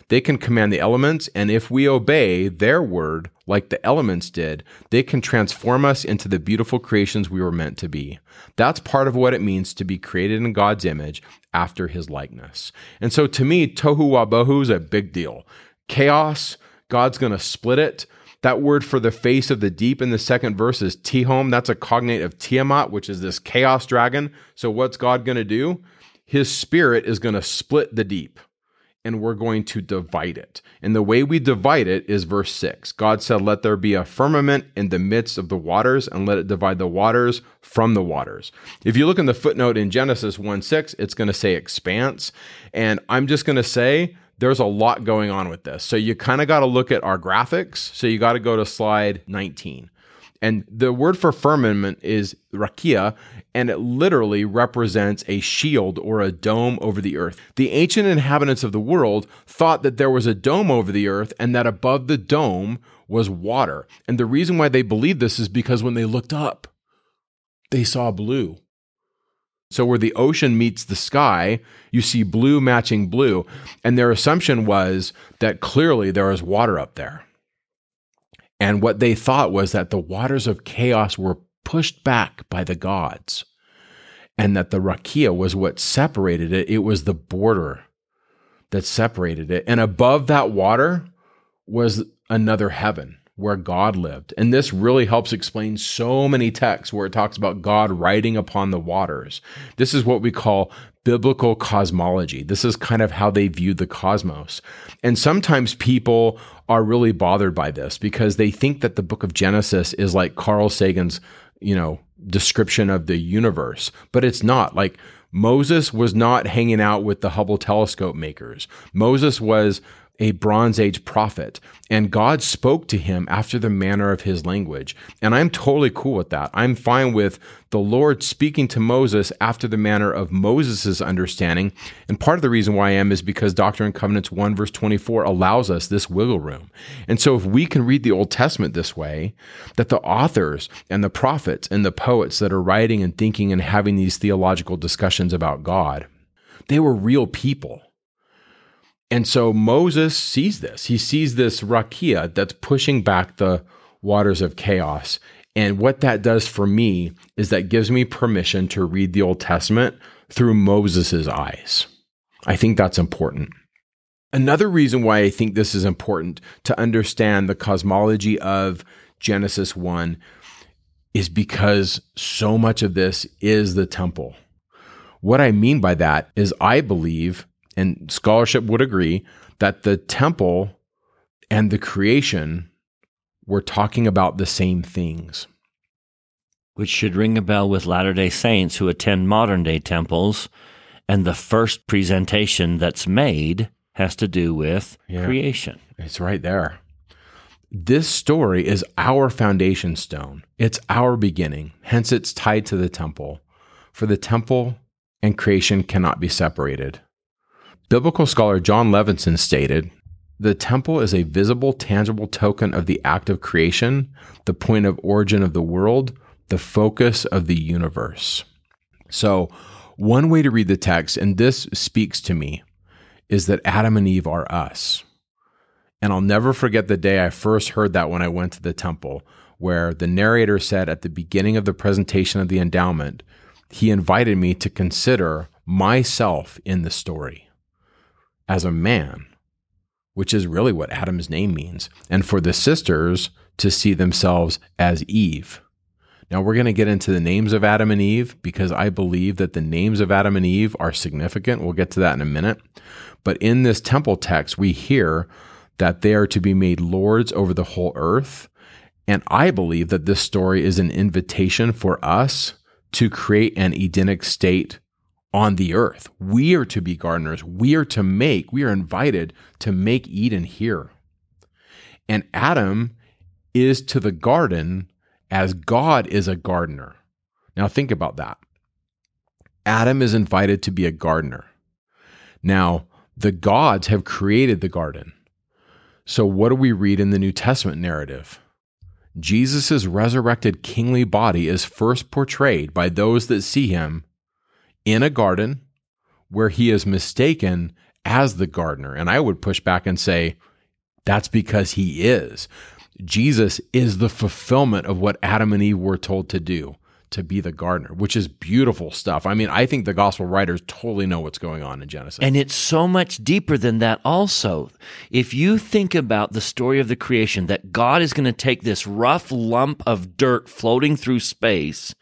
Speaker 2: They can command the elements, and if we obey their word, like the elements did, they can transform us into the beautiful creations we were meant to be. That's part of what it means to be created in God's image after his likeness. And so to me, tohu wabohu is a big deal. Chaos, God's going to split it. That word for the face of the deep in the second verse is Tihom. That's a cognate of Tiamat, which is this chaos dragon. So what's God going to do? His spirit is going to split the deep and we're going to divide it. And the way we divide it is verse 6. God said, Let there be a firmament in the midst of the waters, and let it divide the waters from the waters. If you look in the footnote in Genesis 1 6, it's going to say expanse. And I'm just going to say, there's a lot going on with this. So you kind of got to look at our graphics. So you got to go to slide 19. And the word for firmament is rakia, and it literally represents a shield or a dome over the earth. The ancient inhabitants of the world thought that there was a dome over the earth and that above the dome was water. And the reason why they believed this is because when they looked up, they saw blue. So, where the ocean meets the sky, you see blue matching blue. And their assumption was that clearly there was water up there. And what they thought was that the waters of chaos were pushed back by the gods and that the rakia was what separated it. It was the border that separated it. And above that water was another heaven where God lived. And this really helps explain so many texts where it talks about God riding upon the waters. This is what we call biblical cosmology. This is kind of how they viewed the cosmos. And sometimes people are really bothered by this because they think that the book of Genesis is like Carl Sagan's, you know, description of the universe, but it's not. Like Moses was not hanging out with the Hubble telescope makers. Moses was a Bronze Age prophet, and God spoke to him after the manner of his language. And I'm totally cool with that. I'm fine with the Lord speaking to Moses after the manner of Moses' understanding. And part of the reason why I am is because Doctrine and Covenants 1, verse 24 allows us this wiggle room. And so if we can read the Old Testament this way, that the authors and the prophets and the poets that are writing and thinking and having these theological discussions about God, they were real people and so Moses sees this. He sees this rakia that's pushing back the waters of chaos. And what that does for me is that gives me permission to read the Old Testament through Moses' eyes. I think that's important. Another reason why I think this is important to understand the cosmology of Genesis 1 is because so much of this is the temple. What I mean by that is, I believe and scholarship would agree that the temple and the creation were talking about the same things.
Speaker 1: Which should ring a bell with Latter day Saints who attend modern day temples. And the first presentation that's made has to do with yeah, creation.
Speaker 2: It's right there. This story is our foundation stone. It's our beginning. Hence, it's tied to the temple. For the temple and creation cannot be separated. Biblical scholar Jon Levenson stated The temple is a visible, tangible token of the act of creation, the point of origin of the world, the focus of the universe. So, one way to read the text, and this speaks to me, is that Adam and Eve are us. And I'll never forget the day I first heard that when I went to the temple, where the narrator said at the beginning of the presentation of the endowment, he invited me to consider myself in the story as a man, which is really what Adam's name means, and for the sisters to see themselves as Eve. Now, we're going to get into the names of Adam and Eve because I believe that the names of Adam and Eve are significant. We'll get to that in a minute. But in this temple text, we hear that they are to be made lords over the whole earth. And I believe that this story is an invitation for us to create an Edenic state on the earth. We are to be gardeners. We are to make, we are invited to make Eden here. And Adam is to the garden as God is a gardener. Now, think about that. Adam is invited to be a gardener. Now, the gods have created the garden. So, what do we read in the New Testament narrative? Jesus' resurrected kingly body is first portrayed by those that see him in a garden where he is mistaken as the gardener. And I would push back and say, that's because he is. Jesus is the fulfillment of what Adam and Eve were told to do to be the gardener, which is beautiful stuff. I mean, I think the gospel writers totally know what's going on in Genesis.
Speaker 1: And it's so much deeper than that, also. If you think about the story of the creation, that God is going to take this rough lump of dirt floating through space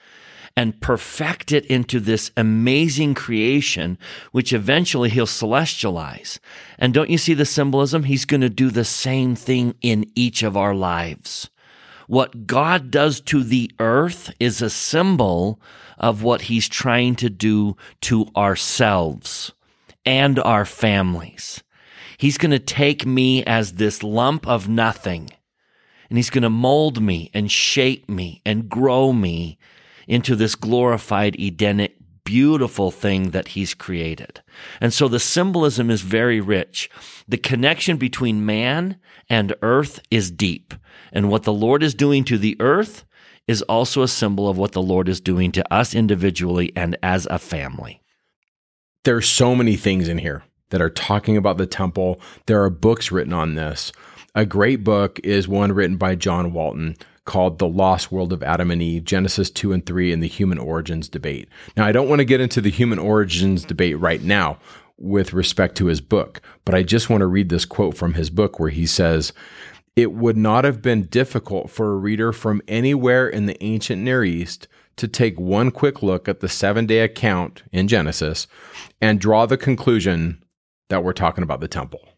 Speaker 1: and perfect it into this amazing creation, which eventually he'll celestialize. And don't you see the symbolism? He's going to do the same thing in each of our lives. What God does to the earth is a symbol of what he's trying to do to ourselves and our families. He's going to take me as this lump of nothing and He's going to mold me and shape me and grow me into this glorified Edenic beautiful thing that he's created. And so the symbolism is very rich. The connection between man and earth is deep. And what the Lord is doing to the earth is also a symbol of what the Lord is doing to us individually and as a family.
Speaker 2: There are so many things in here that are talking about the temple. There are books written on this. A great book is one written by John Walton called The Lost World of Adam and Eve, Genesis 2 and 3, and the Human Origins Debate. Now, I don't want to get into the Human Origins Debate right now with respect to his book, but I just want to read this quote from his book where he says, It would not have been difficult for a reader from anywhere in the ancient Near East to take one quick look at the seven day account in Genesis and draw the conclusion that we're talking about the temple.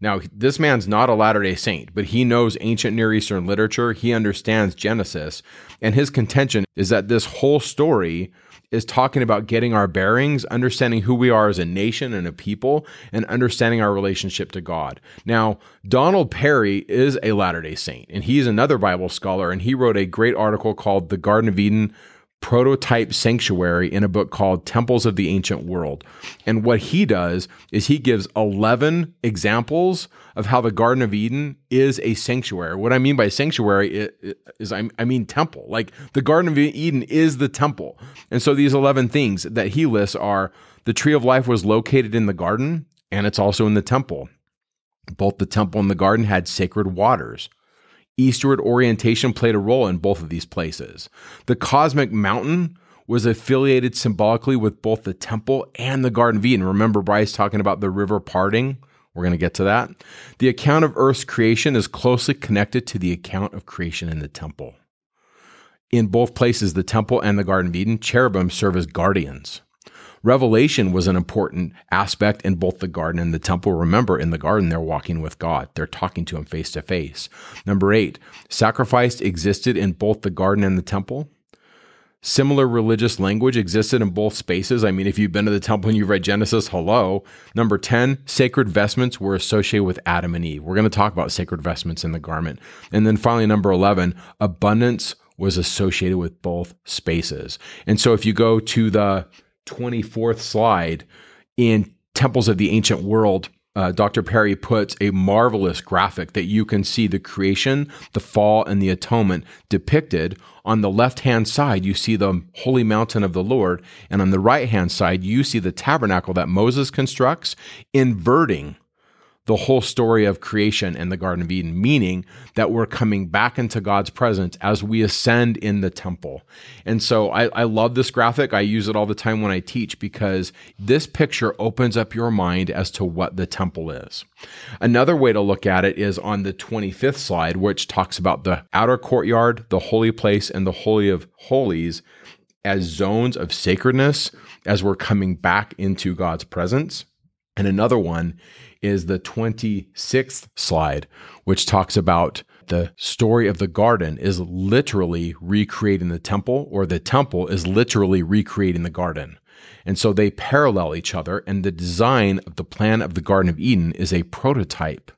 Speaker 2: Now, this man's not a Latter day Saint, but he knows ancient Near Eastern literature. He understands Genesis. And his contention is that this whole story is talking about getting our bearings, understanding who we are as a nation and a people, and understanding our relationship to God. Now, Donald Parry is a Latter day Saint, and he's another Bible scholar, and he wrote a great article called The Garden of Eden prototype sanctuary in a book called Temples of the Ancient World. And what he does is he gives 11 examples of how the Garden of Eden is a sanctuary. What I mean by sanctuary is I mean temple. Like the Garden of Eden is the temple. And so these 11 things that he lists are the tree of life was located in the garden and it's also in the temple. Both the temple and the garden had sacred waters. Eastward orientation played a role in both of these places. The cosmic mountain was affiliated symbolically with both the temple and the Garden of Eden. Remember Bryce talking about the river parting? We're going to get to that. The account of Earth's creation is closely connected to the account of creation in the temple. In both places, the temple and the Garden of Eden, cherubim serve as guardians. Revelation was an important aspect in both the garden and the temple. Remember, in the garden, they're walking with God. They're talking to him face to face. Number eight, sacrifice existed in both the garden and the temple. Similar religious language existed in both spaces. I mean, if you've been to the temple and you've read Genesis, hello. Number 10, sacred vestments were associated with Adam and Eve. We're going to talk about sacred vestments in the garment. And then finally, number 11, abundance was associated with both spaces. And so if you go to the 24th slide in Temples of the Ancient World, uh, Dr. Parry puts a marvelous graphic that you can see the creation, the fall, and the atonement depicted. On the left hand side, you see the holy mountain of the Lord. And on the right hand side, you see the tabernacle that Moses constructs, inverting the whole story of creation in the Garden of Eden, meaning that we're coming back into God's presence as we ascend in the temple. And so I, I, love this graphic. I use it all the time when I teach because this picture opens up your mind as to what the temple is. Another way to look at it is on the 25th slide, which talks about the outer courtyard, the holy place, and the Holy of Holies as zones of sacredness as we're coming back into God's presence. And another one is the 26th slide, which talks about the story of the garden is literally recreating the temple, or the temple is literally recreating the garden. And so they parallel each other, and the design of the plan of the Garden of Eden is a prototype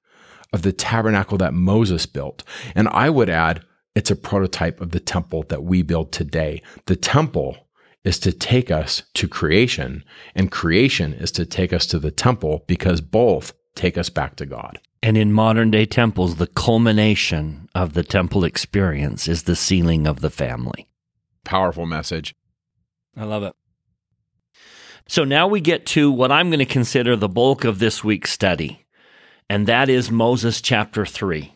Speaker 2: of the tabernacle that Moses built. And I would add, it's a prototype of the temple that we build today. The temple is to take us to creation, and creation is to take us to the temple because both take us back to God.
Speaker 1: And in modern day temples, the culmination of the temple experience is the sealing of the family.
Speaker 2: Powerful message.
Speaker 1: I love it. So now we get to what I'm going to consider the bulk of this week's study, and that is Moses chapter 3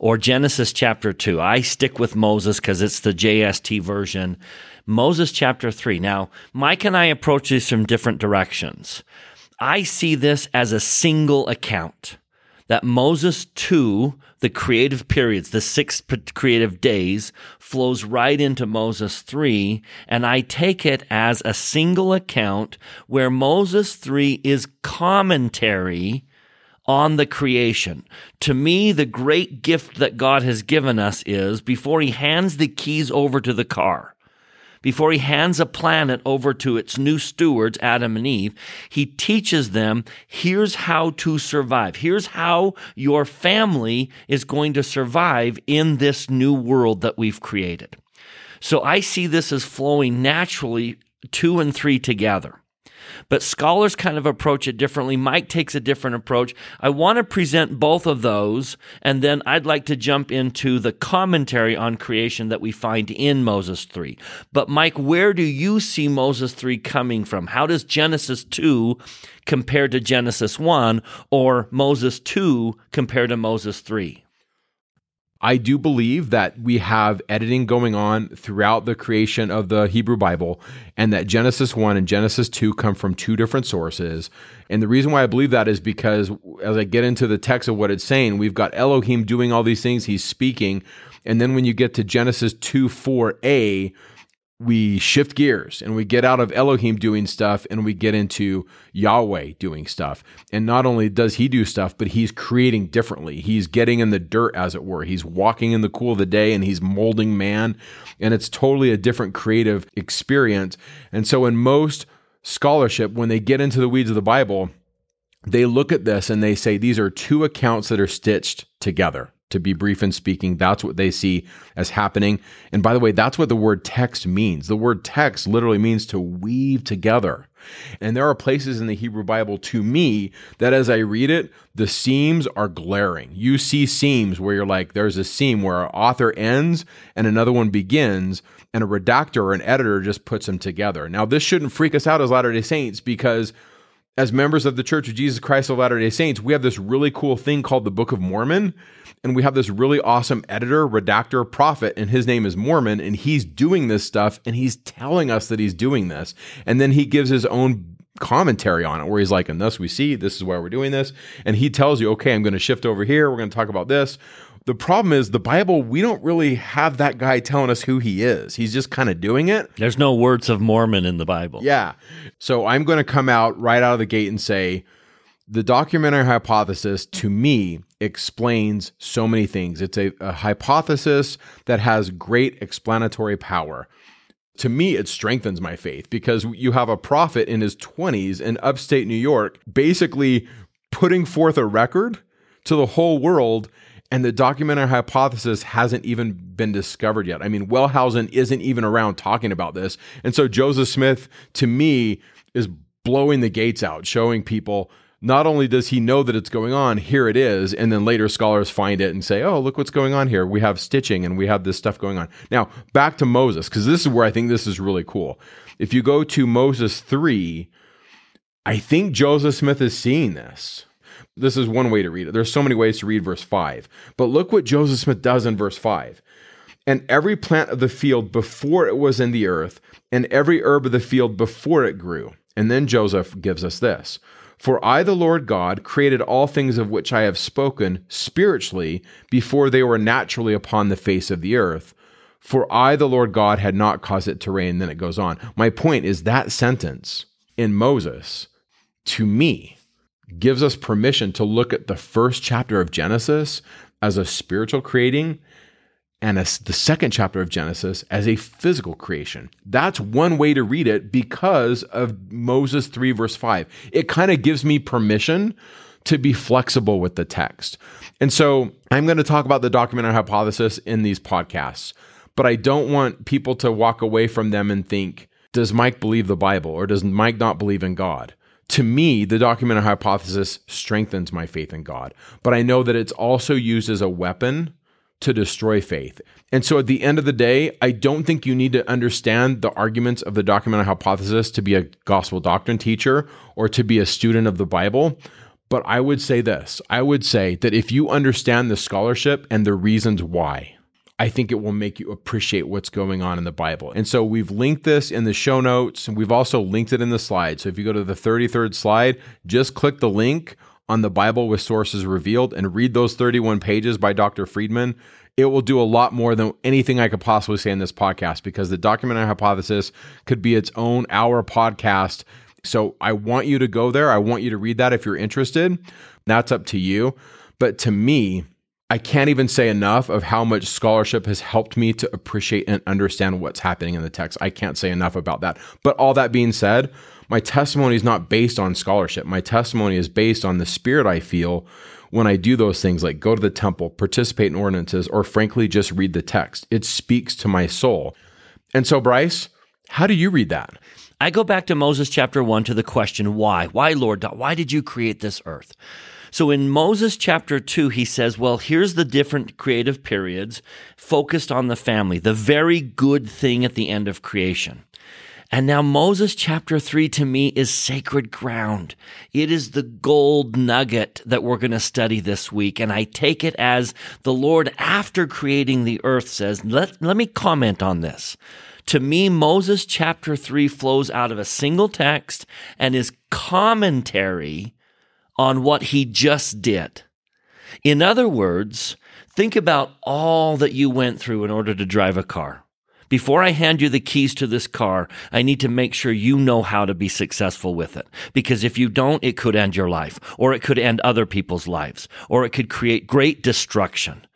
Speaker 1: or Genesis chapter 2. I stick with Moses because it's the JST version. Moses chapter 3. Now, Mike and I approach this from different directions. I see this as a single account that Moses 2, the creative periods, the six creative days, flows right into Moses 3. And I take it as a single account where Moses 3 is commentary on the creation. To me, the great gift that God has given us is before he hands the keys over to the car, before he hands a planet over to its new stewards, Adam and Eve, he teaches them here's how to survive. Here's how your family is going to survive in this new world that we've created. So I see this as flowing naturally two and three together but scholars kind of approach it differently. Mike takes a different approach. I want to present both of those, and then I'd like to jump into the commentary on creation that we find in Moses 3. But Mike, where do you see Moses 3 coming from? How does Genesis 2 compare to Genesis 1 or Moses 2 compare to Moses 3?
Speaker 2: I do believe that we have editing going on throughout the creation of the Hebrew Bible, and that Genesis 1 and Genesis 2 come from two different sources. And the reason why I believe that is because as I get into the text of what it's saying, we've got Elohim doing all these things, he's speaking. And then when you get to Genesis 2 4a, we shift gears and we get out of Elohim doing stuff and we get into Yahweh doing stuff. And not only does he do stuff, but he's creating differently. He's getting in the dirt, as it were. He's walking in the cool of the day and he's molding man. And it's totally a different creative experience. And so, in most scholarship, when they get into the weeds of the Bible, they look at this and they say these are two accounts that are stitched together to be brief in speaking. That's what they see as happening. And by the way, that's what the word text means. The word text literally means to weave together. And there are places in the Hebrew Bible to me that as I read it, the seams are glaring. You see seams where you're like, there's a seam where an author ends and another one begins, and a redactor or an editor just puts them together. Now, this shouldn't freak us out as Latter day Saints because as members of the Church of Jesus Christ of Latter day Saints, we have this really cool thing called the Book of Mormon and we have this really awesome editor, redactor, prophet, and his name is Mormon, and he's doing this stuff and he's telling us that he's doing this. And then he gives his own commentary on it where he's like, and thus we see this is why we're doing this. And he tells you, okay, I'm going to shift over here. We're going to talk about this. The problem is the Bible, we don't really have that guy telling us who he is. He's just kind of doing it.
Speaker 1: There's no words of Mormon in the Bible.
Speaker 2: Yeah. So I'm going to come out right out of the gate and say, the documentary hypothesis to me explains so many things. It's a, a, hypothesis that has great explanatory power. To me, it strengthens my faith because you have a prophet in his 20s in upstate New York basically putting forth a record to the whole world. And the documentary hypothesis hasn't even been discovered yet. I mean, Wellhausen isn't even around talking about this. And so Joseph Smith, to me, is blowing the gates out, showing people not only does he know that it's going on, here it is, and then later scholars find it and say, oh, look what's going on here. We have stitching and we have this stuff going on. Now, back to Moses, because this is where I think this is really cool. If you go to Moses 3, I think Joseph Smith is seeing this. This is one way to read it. There's so many ways to read verse 5. But look what Joseph Smith does in verse 5. And every plant of the field before it was in the earth, and every herb of the field before it grew. And then Joseph gives us this for I, the Lord God, created all things of which I have spoken spiritually before they were naturally upon the face of the earth. For I, the Lord God, had not caused it to rain. Then it goes on. My point is that sentence in Moses, to me, gives us permission to look at the first chapter of Genesis as a spiritual creating and as the second chapter of Genesis as a physical creation. That's one way to read it because of Moses 3, verse 5. It kind of gives me permission to be flexible with the text. And so I'm going to talk about the documentary hypothesis in these podcasts, but I don't want people to walk away from them and think, does Mike believe the Bible or does Mike not believe in God? To me, the documentary hypothesis strengthens my faith in God, but I know that it's also used as a weapon to destroy faith. And so at the end of the day, I don't think you need to understand the arguments of the documentary hypothesis to be a gospel doctrine teacher or to be a student of the Bible. But I would say this I would say that if you understand the scholarship and the reasons why, I think it will make you appreciate what's going on in the Bible. And so we've linked this in the show notes and we've also linked it in the slide. So if you go to the 33rd slide, just click the link on the Bible with sources revealed and read those 31 pages by Dr. Friedman, it will do a lot more than anything I could possibly say in this podcast because the documentary hypothesis could be its own hour podcast. So I want you to go there. I want you to read that if you're interested. That's up to you. But to me, I can't even say enough of how much scholarship has helped me to appreciate and understand what's happening in the text. I can't say enough about that. But all that being said, my testimony is not based on scholarship. My testimony is based on the spirit I feel when I do those things like go to the temple, participate in ordinances, or frankly, just read the text. It speaks to my soul. And so, Bryce, how do you read that?
Speaker 1: I go back to Moses chapter 1 to the question, why? Why, Lord? Why did you create this earth? So in Moses chapter 2, he says, well, here's the different creative periods focused on the family, the very good thing at the end of creation. And now Moses chapter 3 to me is sacred ground. It is the gold nugget that we're going to study this week. And I take it as the Lord, after creating the earth, says, let, let me comment on this. To me, Moses chapter 3 flows out of a single text and is commentary on what he just did. In other words, think about all that you went through in order to drive a car. Before I hand you the keys to this car, I need to make sure you know how to be successful with it. Because if you don't, it could end your life, or it could end other people's lives, or it could create great destruction.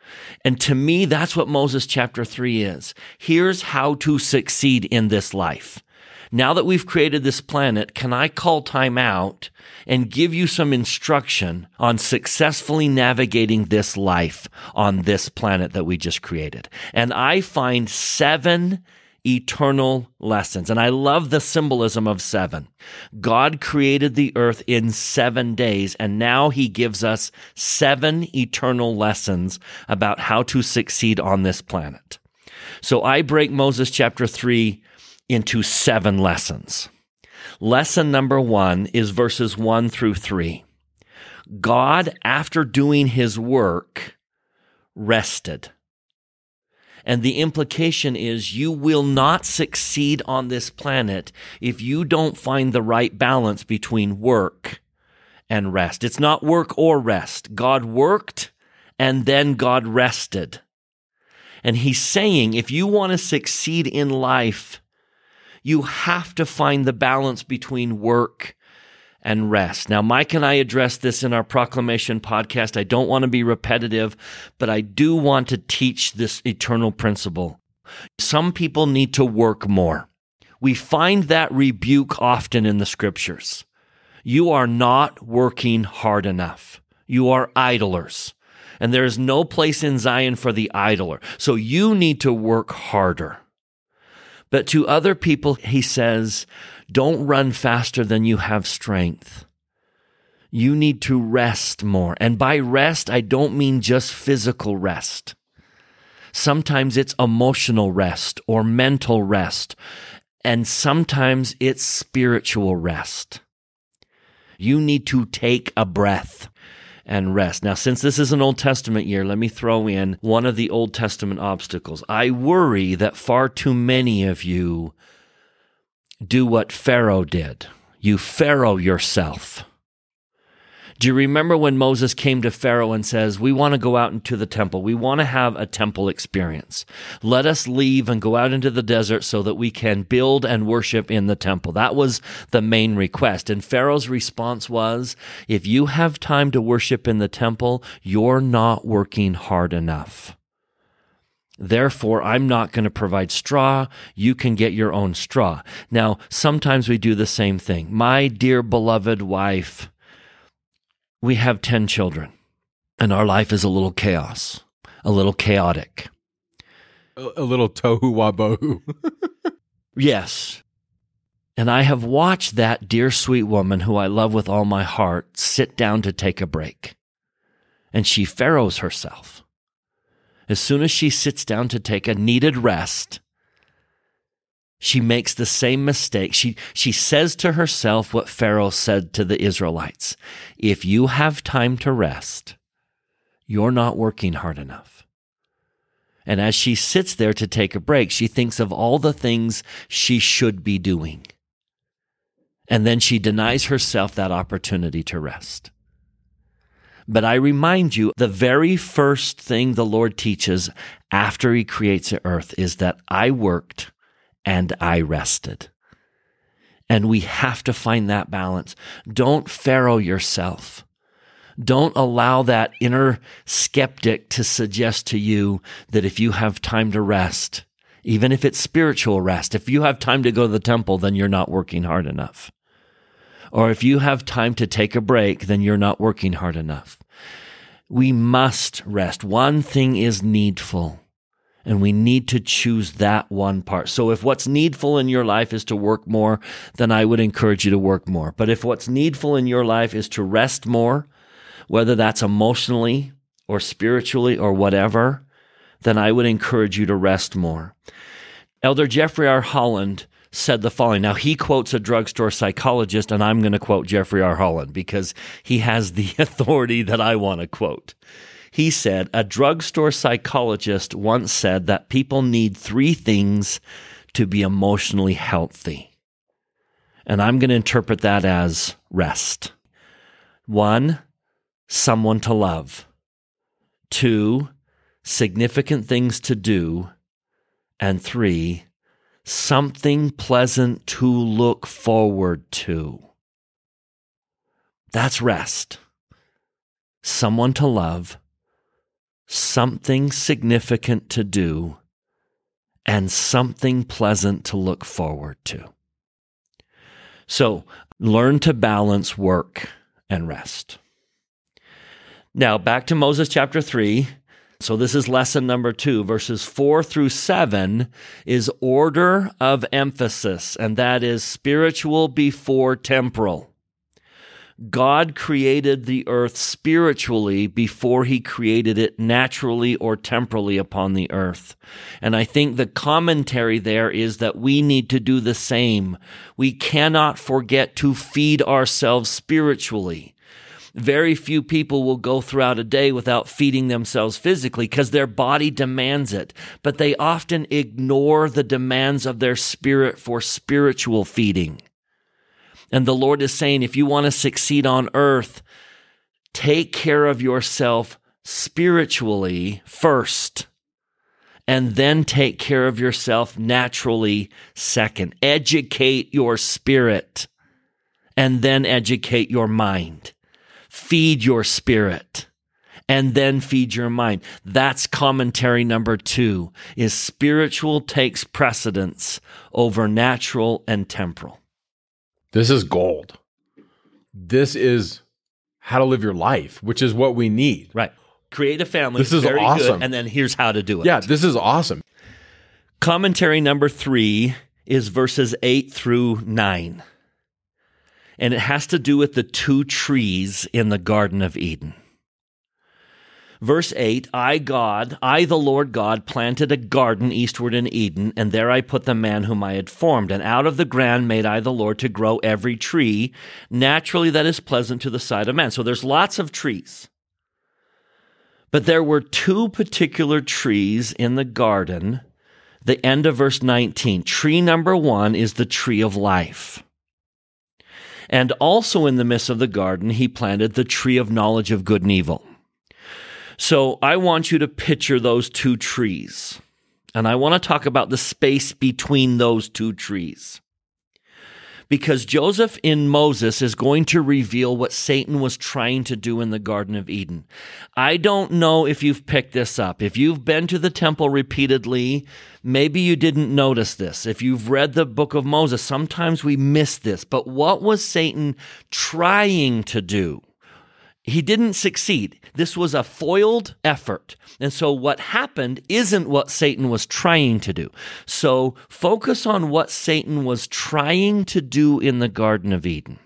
Speaker 1: And to me, that's what Moses chapter 3 is. Here's how to succeed in this life. Now that we've created this planet, can I call time out and give you some instruction on successfully navigating this life on this planet that we just created? And I find seven eternal lessons. And I love the symbolism of seven. God created the earth in seven days, and now he gives us seven eternal lessons about how to succeed on this planet. So I break Moses chapter three into seven lessons. Lesson number one is verses one through three. God, after doing his work, rested. And the implication is you will not succeed on this planet if you don't find the right balance between work and rest. It's not work or rest. God worked and then God rested. And he's saying if you want to succeed in life, you have to find the balance between work and rest. Now, Mike and I address this in our proclamation podcast. I don't want to be repetitive, but I do want to teach this eternal principle. Some people need to work more. We find that rebuke often in the scriptures. You are not working hard enough. You are idlers. And there is no place in Zion for the idler. So you need to work harder. But to other people, he says, don't run faster than you have strength. You need to rest more. And by rest, I don't mean just physical rest. Sometimes it's emotional rest or mental rest. And sometimes it's spiritual rest. You need to take a breath and rest. Now, since this is an Old Testament year, let me throw in one of the Old Testament obstacles. I worry that far too many of you do what Pharaoh did. You Pharaoh yourself. Do you remember when Moses came to Pharaoh and says, We want to go out into the temple. We want to have a temple experience. Let us leave and go out into the desert so that we can build and worship in the temple. That was the main request. And Pharaoh's response was, If you have time to worship in the temple, you're not working hard enough. Therefore, I'm not going to provide straw. You can get your own straw. Now, sometimes we do the same thing. My dear beloved wife, we have 10 children and our life is a little chaos, a little chaotic.
Speaker 2: A, a little tohu wabohu. [laughs]
Speaker 1: yes. And I have watched that dear sweet woman who I love with all my heart sit down to take a break. And she pharaohs herself. As soon as she sits down to take a needed rest, she makes the same mistake. She, she says to herself what Pharaoh said to the Israelites. If you have time to rest, you're not working hard enough. And as she sits there to take a break, she thinks of all the things she should be doing. And then she denies herself that opportunity to rest. But I remind you, the very first thing the Lord teaches after he creates the earth is that I worked and I rested. And we have to find that balance. Don't Pharaoh yourself. Don't allow that inner skeptic to suggest to you that if you have time to rest, even if it's spiritual rest, if you have time to go to the temple, then you're not working hard enough. Or if you have time to take a break, then you're not working hard enough. We must rest. One thing is needful and we need to choose that one part. So if what's needful in your life is to work more, then I would encourage you to work more. But if what's needful in your life is to rest more, whether that's emotionally or spiritually or whatever, then I would encourage you to rest more. Elder Jeffrey R. Holland said the following. Now, he quotes a drugstore psychologist, and I'm going to quote Jeffrey R. Holland because he has the [laughs] authority that I want to quote. He said, A drugstore psychologist once said that people need three things to be emotionally healthy. And I'm going to interpret that as rest. One, someone to love. Two, significant things to do. And three, something pleasant to look forward to. That's rest. Someone to love, something significant to do, and something pleasant to look forward to. So learn to balance work and rest. Now, back to Moses chapter 3. So, this is lesson number two. Verses four through seven is order of emphasis, and that is spiritual before temporal. God created the earth spiritually before he created it naturally or temporally upon the earth. And I think the commentary there is that we need to do the same. We cannot forget to feed ourselves spiritually. Very few people will go throughout a day without feeding themselves physically because their body demands it, but they often ignore the demands of their spirit for spiritual feeding. And the Lord is saying, if you want to succeed on earth, take care of yourself spiritually first, and then take care of yourself naturally second. Educate your spirit, and then educate your mind. Feed your spirit and then feed your mind. That's commentary number two is spiritual takes precedence over natural and temporal.
Speaker 2: This is gold. This is how to live your life, which is what we need.
Speaker 1: Right. Create a family.
Speaker 2: This is awesome.
Speaker 1: Good, and then here's how to do it.
Speaker 2: Yeah, this is awesome.
Speaker 1: Commentary number three is verses eight through nine. And it has to do with the two trees in the Garden of Eden. Verse 8 I, God, I, the Lord God, planted a garden eastward in Eden, and there I put the man whom I had formed. And out of the ground made I, the Lord, to grow every tree naturally that is pleasant to the sight of man. So there's lots of trees. But there were two particular trees in the garden. The end of verse 19. Tree number one is the tree of life. And also in the midst of the garden, he planted the tree of knowledge of good and evil. So I want you to picture those two trees. And I want to talk about the space between those two trees. Because Joseph in Moses is going to reveal what Satan was trying to do in the Garden of Eden. I don't know if you've picked this up. If you've been to the temple repeatedly, maybe you didn't notice this. If you've read the book of Moses, sometimes we miss this. But what was Satan trying to do? He didn't succeed. This was a foiled effort. And so what happened isn't what Satan was trying to do. So focus on what Satan was trying to do in the Garden of Eden.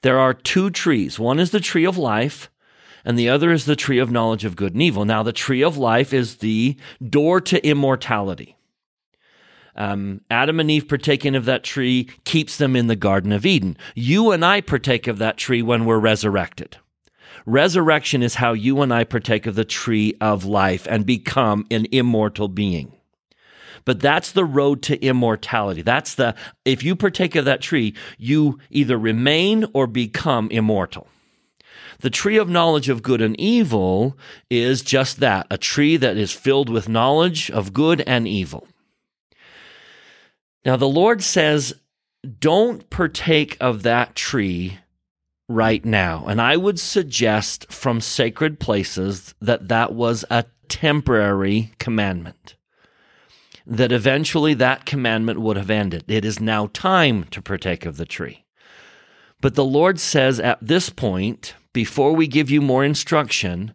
Speaker 1: There are two trees. One is the tree of life, and the other is the tree of knowledge of good and evil. Now, the tree of life is the door to immortality. Um, Adam and Eve partaking of that tree keeps them in the Garden of Eden. You and I partake of that tree when we're resurrected. Resurrection is how you and I partake of the tree of life and become an immortal being. But that's the road to immortality. That's the, if you partake of that tree, you either remain or become immortal. The tree of knowledge of good and evil is just that a tree that is filled with knowledge of good and evil. Now, the Lord says, don't partake of that tree right now. And I would suggest from sacred places that that was a temporary commandment. That eventually that commandment would have ended. It is now time to partake of the tree. But the Lord says at this point, before we give you more instruction,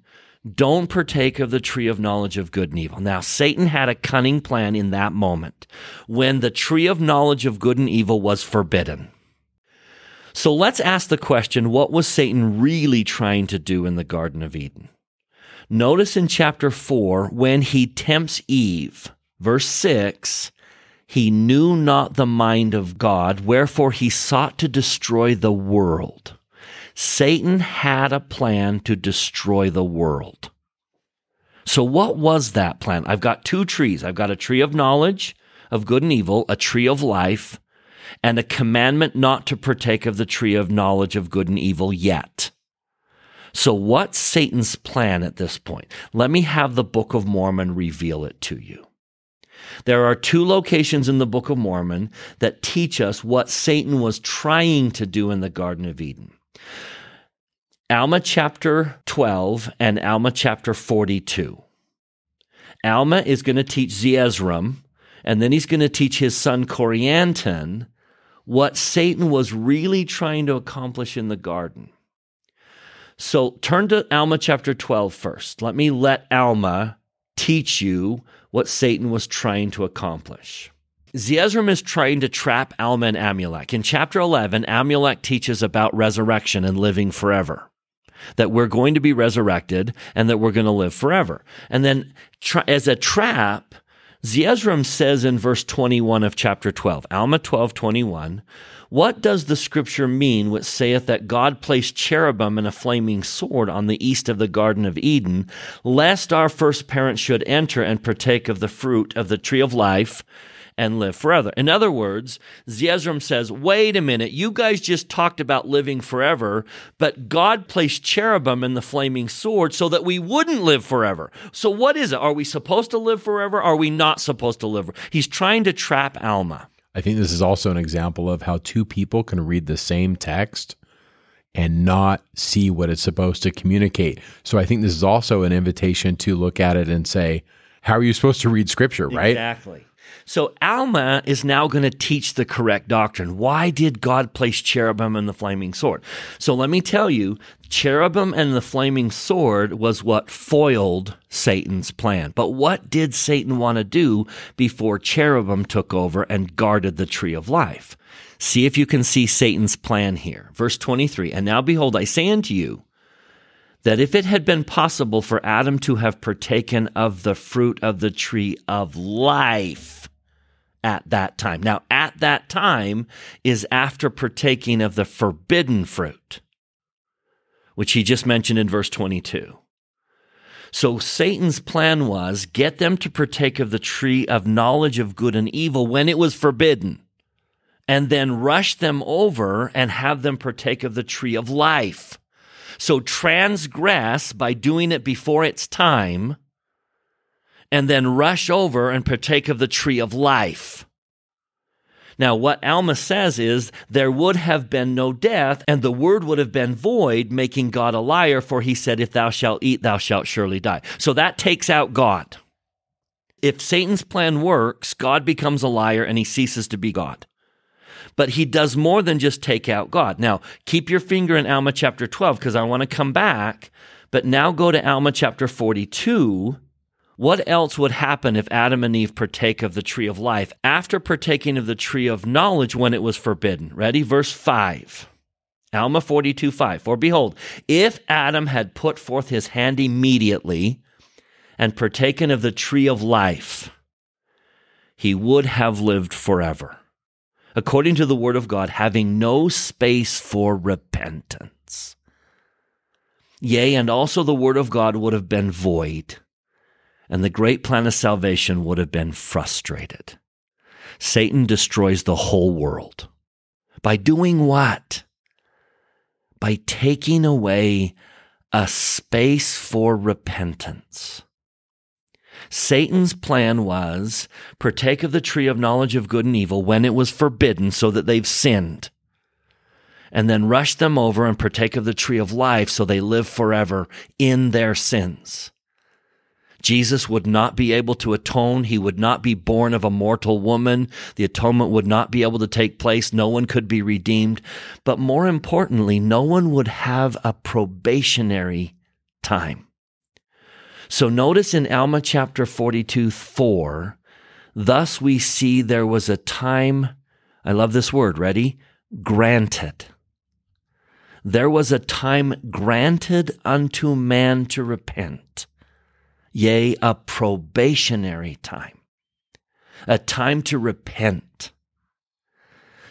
Speaker 1: don't partake of the tree of knowledge of good and evil. Now, Satan had a cunning plan in that moment when the tree of knowledge of good and evil was forbidden. So let's ask the question what was Satan really trying to do in the Garden of Eden? Notice in chapter 4, when he tempts Eve, verse 6, he knew not the mind of God, wherefore he sought to destroy the world. Satan had a plan to destroy the world. So, what was that plan? I've got two trees. I've got a tree of knowledge of good and evil, a tree of life, and a commandment not to partake of the tree of knowledge of good and evil yet. So, what's Satan's plan at this point? Let me have the Book of Mormon reveal it to you. There are two locations in the Book of Mormon that teach us what Satan was trying to do in the Garden of Eden. Alma chapter 12 and Alma chapter 42. Alma is going to teach Zeezrom, and then he's going to teach his son Corianton what Satan was really trying to accomplish in the garden. So turn to Alma chapter 12 first. Let me let Alma teach you what Satan was trying to accomplish. Zeezrom is trying to trap Alma and Amulek. In chapter 11, Amulek teaches about resurrection and living forever that we're going to be resurrected and that we're going to live forever. And then as a trap, Zeezrom says in verse 21 of chapter 12, Alma 12, 21, what does the scripture mean which saith that God placed cherubim and a flaming sword on the east of the Garden of Eden, lest our first parents should enter and partake of the fruit of the tree of life and live forever. In other words, Zeezrom says, wait a minute, you guys just talked about living forever, but God placed cherubim in the flaming sword so that we wouldn't live forever. So what is it? Are we supposed to live forever? Are we not supposed to live? He's trying to trap Alma.
Speaker 2: I think this is also an example of how two people can read the same text and not see what it's supposed to communicate. So I think this is also an invitation to look at it and say, how are you supposed to read scripture, right?
Speaker 1: Exactly. So Alma is now going to teach the correct doctrine. Why did God place cherubim and the flaming sword? So let me tell you, cherubim and the flaming sword was what foiled Satan's plan. But what did Satan want to do before cherubim took over and guarded the tree of life? See if you can see Satan's plan here. Verse 23, and now behold, I say unto you, that if it had been possible for Adam to have partaken of the fruit of the tree of life, at that time. Now, at that time is after partaking of the forbidden fruit, which he just mentioned in verse 22. So Satan's plan was get them to partake of the tree of knowledge of good and evil when it was forbidden, and then rush them over and have them partake of the tree of life. So transgress by doing it before its time and then rush over and partake of the tree of life. Now, what Alma says is there would have been no death, and the word would have been void, making God a liar, for he said, If thou shalt eat, thou shalt surely die. So that takes out God. If Satan's plan works, God becomes a liar and he ceases to be God. But he does more than just take out God. Now, keep your finger in Alma chapter 12 because I want to come back. But now go to Alma chapter 42 what else would happen if Adam and Eve partake of the tree of life after partaking of the tree of knowledge when it was forbidden? Ready? Verse 5. Alma 42 5. For behold, if Adam had put forth his hand immediately and partaken of the tree of life, he would have lived forever. According to the word of God, having no space for repentance. Yea, and also the word of God would have been void and the great plan of salvation would have been frustrated. Satan destroys the whole world. By doing what? By taking away a space for repentance. Satan's plan was partake of the tree of knowledge of good and evil when it was forbidden so that they've sinned. and then rush them over and partake of the tree of life so they live forever in their sins. Jesus would not be able to atone. He would not be born of a mortal woman. The atonement would not be able to take place. No one could be redeemed. But more importantly, no one would have a probationary time. So notice in Alma chapter 42, 4, thus we see there was a time, I love this word, ready? Granted. There was a time granted unto man to repent yea, a probationary time, a time to repent.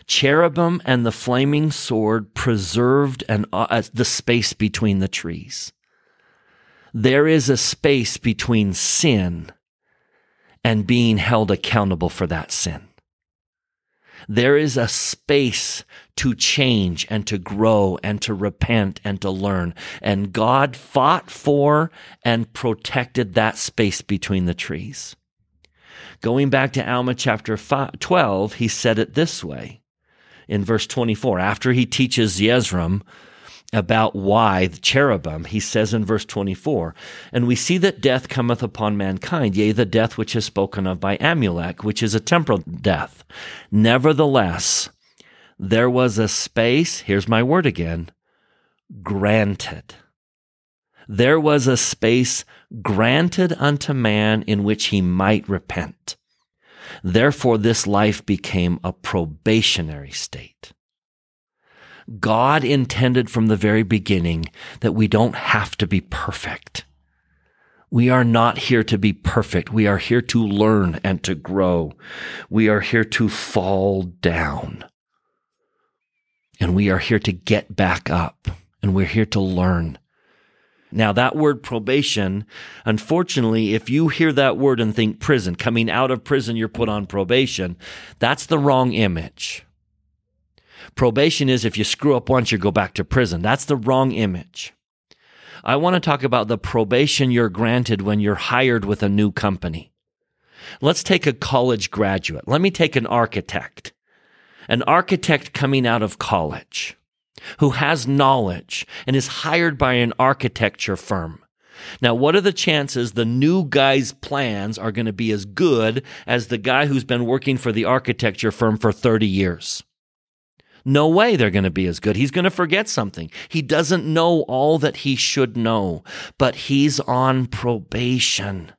Speaker 1: Cherubim and the flaming sword preserved an, uh, the space between the trees. There is a space between sin and being held accountable for that sin. There is a space to change and to grow and to repent and to learn. And God fought for and protected that space between the trees. Going back to Alma chapter 12, he said it this way in verse 24. After he teaches Jezreel about why the cherubim, he says in verse 24, and we see that death cometh upon mankind, yea, the death which is spoken of by Amulek, which is a temporal death. Nevertheless, there was a space, here's my word again, granted. There was a space granted unto man in which he might repent. Therefore, this life became a probationary state. God intended from the very beginning that we don't have to be perfect. We are not here to be perfect. We are here to learn and to grow. We are here to fall down. And we are here to get back up. And we're here to learn. Now, that word probation, unfortunately, if you hear that word and think prison, coming out of prison, you're put on probation, that's the wrong image. Probation is if you screw up once, you go back to prison. That's the wrong image. I want to talk about the probation you're granted when you're hired with a new company. Let's take a college graduate. Let me take an architect. An architect coming out of college who has knowledge and is hired by an architecture firm. Now, what are the chances the new guy's plans are going to be as good as the guy who's been working for the architecture firm for 30 years? No way they're going to be as good. He's going to forget something. He doesn't know all that he should know, but he's on probation.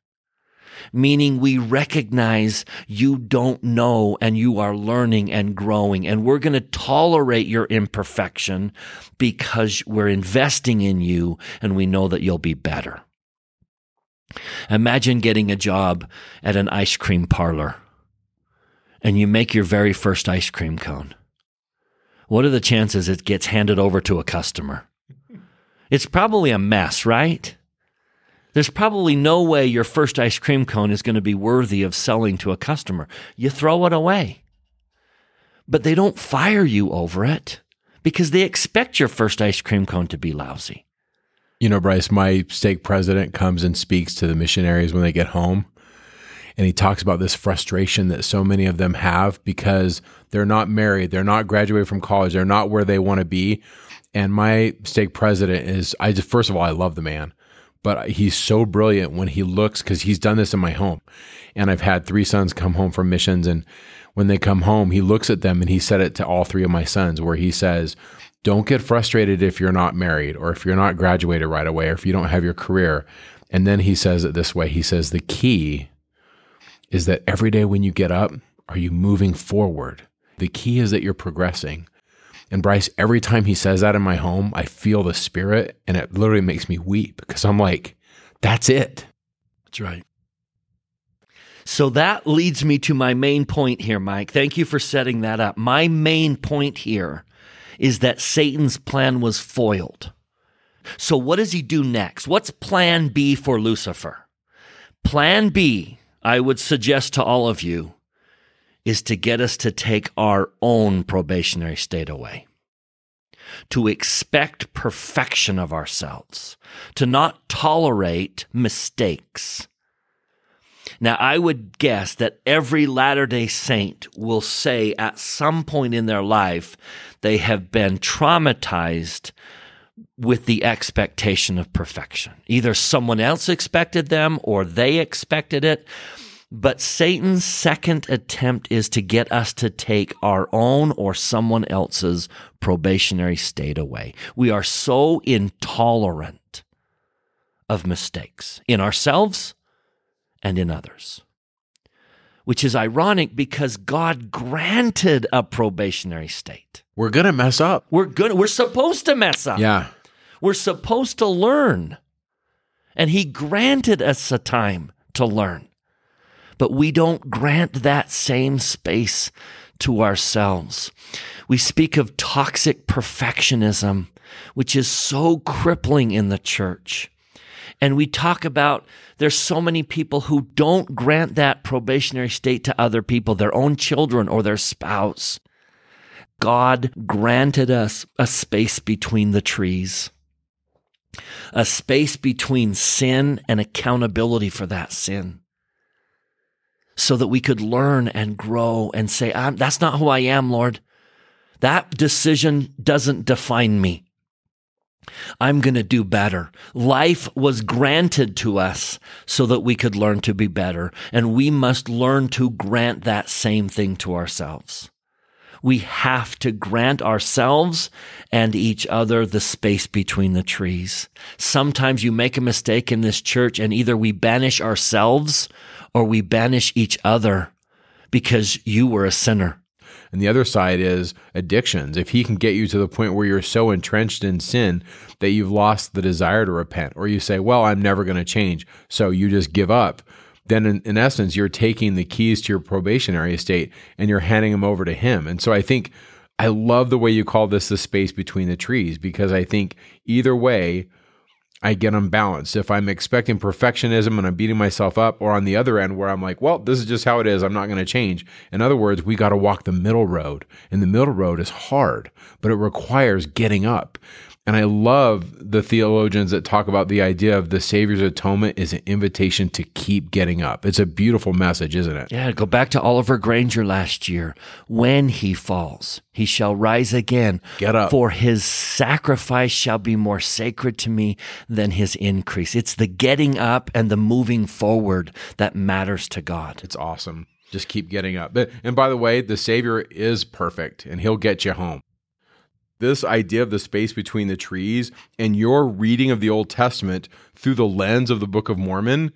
Speaker 1: Meaning we recognize you don't know and you are learning and growing and we're going to tolerate your imperfection because we're investing in you and we know that you'll be better. Imagine getting a job at an ice cream parlor and you make your very first ice cream cone what are the chances it gets handed over to a customer? It's probably a mess, right? There's probably no way your first ice cream cone is going to be worthy of selling to a customer. You throw it away. But they don't fire you over it because they expect your first ice cream cone to be lousy.
Speaker 2: You know, Bryce, my stake president comes and speaks to the missionaries when they get home and he talks about this frustration that so many of them have because they're not married, they're not graduated from college, they're not where they want to be. And my stake president is, I just, first of all, I love the man, but he's so brilliant when he looks, because he's done this in my home. And I've had three sons come home from missions. And when they come home, he looks at them and he said it to all three of my sons, where he says, Don't get frustrated if you're not married or if you're not graduated right away or if you don't have your career. And then he says it this way He says, The key is that every day when you get up, are you moving forward? The key is that you're progressing. And Bryce, every time he says that in my home, I feel the spirit and it literally makes me weep because I'm like, that's it.
Speaker 1: That's right. So that leads me to my main point here, Mike. Thank you for setting that up. My main point here is that Satan's plan was foiled. So what does he do next? What's plan B for Lucifer? Plan B I would suggest to all of you is to get us to take our own probationary state away, to expect perfection of ourselves, to not tolerate mistakes. Now, I would guess that every Latter day Saint will say at some point in their life they have been traumatized with the expectation of perfection. Either someone else expected them or they expected it. But Satan's second attempt is to get us to take our own or someone else's probationary state away. We are so intolerant of mistakes in ourselves and in others. Which is ironic because God granted a probationary state.
Speaker 2: We're going to mess up.
Speaker 1: We're good. We're supposed to mess up.
Speaker 2: Yeah.
Speaker 1: We're supposed to learn. And he granted us a time to learn. But we don't grant that same space to ourselves. We speak of toxic perfectionism, which is so crippling in the church. And we talk about there's so many people who don't grant that probationary state to other people, their own children or their spouse. God granted us a space between the trees, a space between sin and accountability for that sin so that we could learn and grow and say, that's not who I am, Lord. That decision doesn't define me. I'm going to do better. Life was granted to us so that we could learn to be better. And we must learn to grant that same thing to ourselves. We have to grant ourselves and each other the space between the trees. Sometimes you make a mistake in this church and either we banish ourselves or we banish each other because you were a sinner.
Speaker 2: And the other side is addictions. If he can get you to the point where you're so entrenched in sin that you've lost the desire to repent, or you say, Well, I'm never going to change. So you just give up. Then, in, in essence, you're taking the keys to your probationary estate and you're handing them over to him. And so I think I love the way you call this the space between the trees because I think either way, I get unbalanced. If I'm expecting perfectionism and I'm beating myself up, or on the other end where I'm like, well, this is just how it is. I'm not going to change. In other words, we got to walk the middle road. And the middle road is hard, but it requires getting up. And I love the theologians that talk about the idea of the Savior's atonement is an invitation to keep getting up. It's a beautiful message, isn't it?
Speaker 1: Yeah, go back to Oliver Granger last year. When he falls, he shall rise again.
Speaker 2: Get up.
Speaker 1: For his sacrifice shall be more sacred to me than his increase. It's the getting up and the moving forward that matters to God.
Speaker 2: It's awesome. Just keep getting up. And by the way, the Savior is perfect and he'll get you home this idea of the space between the trees and your reading of the Old Testament through the lens of the Book of Mormon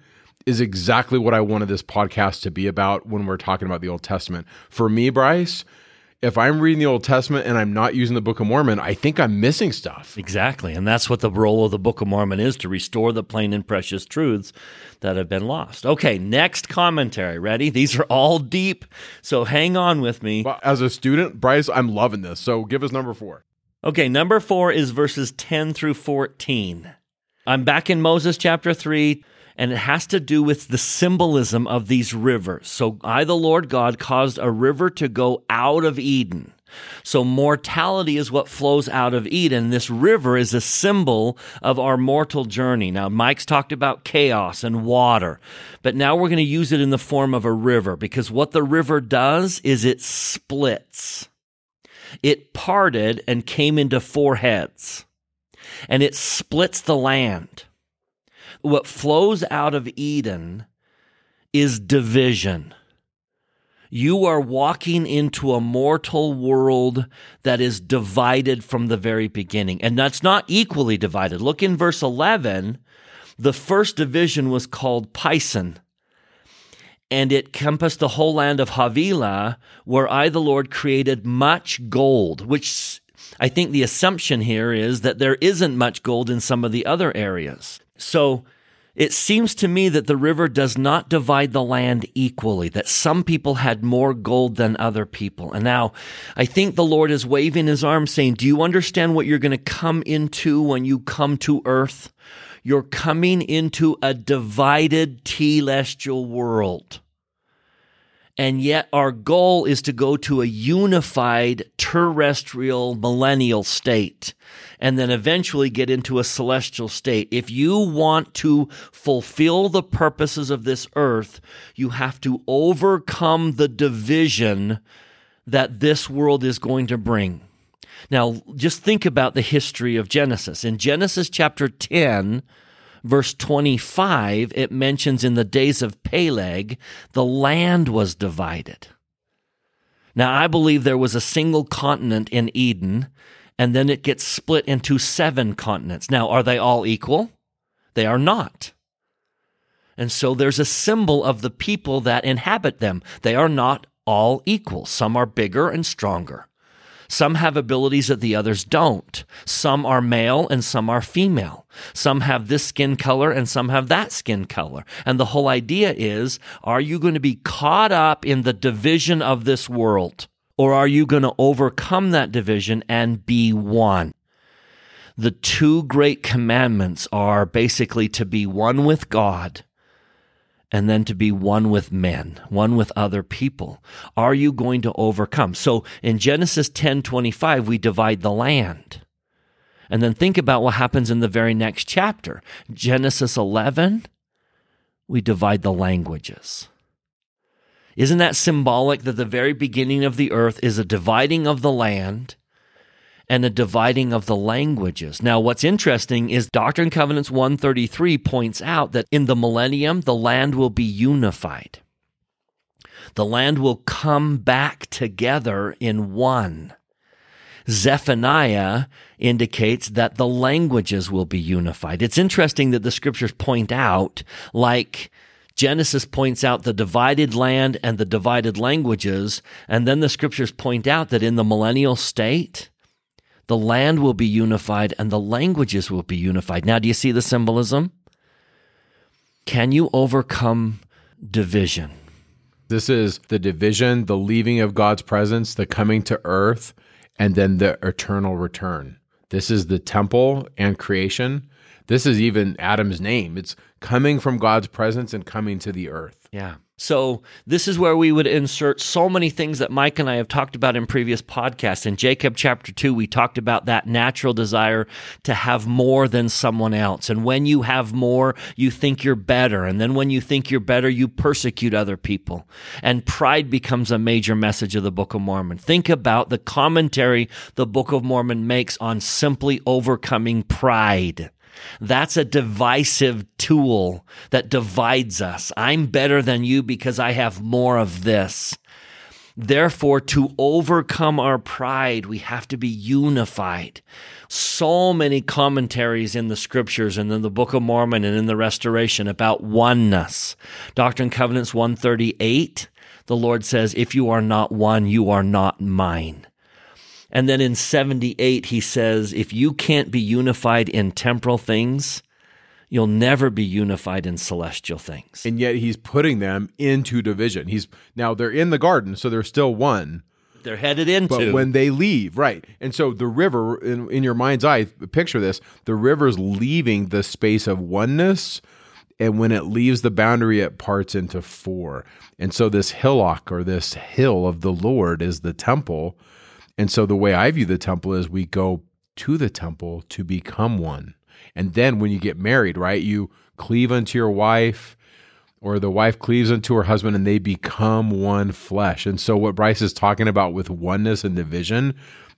Speaker 2: is exactly what I wanted this podcast to be about when we're talking about the Old Testament. For me, Bryce, if I'm reading the Old Testament and I'm not using the Book of Mormon, I think I'm missing stuff.
Speaker 1: Exactly. And that's what the role of the Book of Mormon is to restore the plain and precious truths that have been lost. Okay, next commentary. Ready? These are all deep. So hang on with me.
Speaker 2: As a student, Bryce, I'm loving this. So give us number four.
Speaker 1: Okay, number four is verses 10 through 14. I'm back in Moses chapter 3, and it has to do with the symbolism of these rivers. So I, the Lord God, caused a river to go out of Eden. So mortality is what flows out of Eden. This river is a symbol of our mortal journey. Now, Mike's talked about chaos and water, but now we're going to use it in the form of a river because what the river does is it splits it parted and came into four heads, and it splits the land. What flows out of Eden is division. You are walking into a mortal world that is divided from the very beginning. And that's not equally divided. Look in verse 11. The first division was called Pison and it compassed the whole land of Havilah, where I, the Lord, created much gold, which I think the assumption here is that there isn't much gold in some of the other areas. So it seems to me that the river does not divide the land equally, that some people had more gold than other people. And now I think the Lord is waving his arm saying, Do you understand what you're going to come into when you come to earth? You're coming into a divided telestial world. And yet our goal is to go to a unified terrestrial millennial state and then eventually get into a celestial state. If you want to fulfill the purposes of this earth, you have to overcome the division that this world is going to bring. Now, just think about the history of Genesis. In Genesis chapter 10, verse 25, it mentions in the days of Peleg, the land was divided. Now, I believe there was a single continent in Eden, and then it gets split into seven continents. Now, are they all equal? They are not. And so there's a symbol of the people that inhabit them. They are not all equal. Some are bigger and stronger. Some have abilities that the others don't. Some are male and some are female. Some have this skin color and some have that skin color. And the whole idea is, are you going to be caught up in the division of this world? Or are you going to overcome that division and be one? The two great commandments are basically to be one with God and then to be one with men, one with other people. Are you going to overcome? So in Genesis 10:25 we divide the land. And then think about what happens in the very next chapter. Genesis 11 we divide the languages. Isn't that symbolic that the very beginning of the earth is a dividing of the land and a dividing of the languages. Now, what's interesting is Doctrine and Covenants 133 points out that in the millennium, the land will be unified. The land will come back together in one. Zephaniah indicates that the languages will be unified. It's interesting that the scriptures point out, like Genesis points out the divided land and the divided languages, and then the scriptures point out that in the millennial state, the land will be unified and the languages will be unified. Now, do you see the symbolism? Can you overcome division?
Speaker 2: This is the division, the leaving of God's presence, the coming to earth, and then the eternal return. This is the temple and creation. This is even Adam's name. It's coming from God's presence and coming to the earth.
Speaker 1: Yeah. So this is where we would insert so many things that Mike and I have talked about in previous podcasts. In Jacob chapter 2, we talked about that natural desire to have more than someone else. And when you have more, you think you're better. And then when you think you're better, you persecute other people. And pride becomes a major message of the Book of Mormon. Think about the commentary the Book of Mormon makes on simply overcoming pride. That's a divisive tool that divides us. I'm better than you because I have more of this. Therefore, to overcome our pride, we have to be unified. So many commentaries in the scriptures and in the Book of Mormon and in the Restoration about oneness. Doctrine and Covenants 138, the Lord says, If you are not one, you are not mine. And then in 78, he says, if you can't be unified in temporal things, you'll never be unified in celestial things.
Speaker 2: And yet he's putting them into division. He's now they're in the garden, so they're still one.
Speaker 1: They're headed into.
Speaker 2: But when they leave, right. And so the river, in, in your mind's eye, picture this the river's leaving the space of oneness. And when it leaves the boundary, it parts into four. And so this hillock or this hill of the Lord is the temple and so the way I view the temple is we go to the temple to become one. And then when you get married, right, you cleave unto your wife or the wife cleaves unto her husband and they become one flesh. And so what Bryce is talking about with oneness and division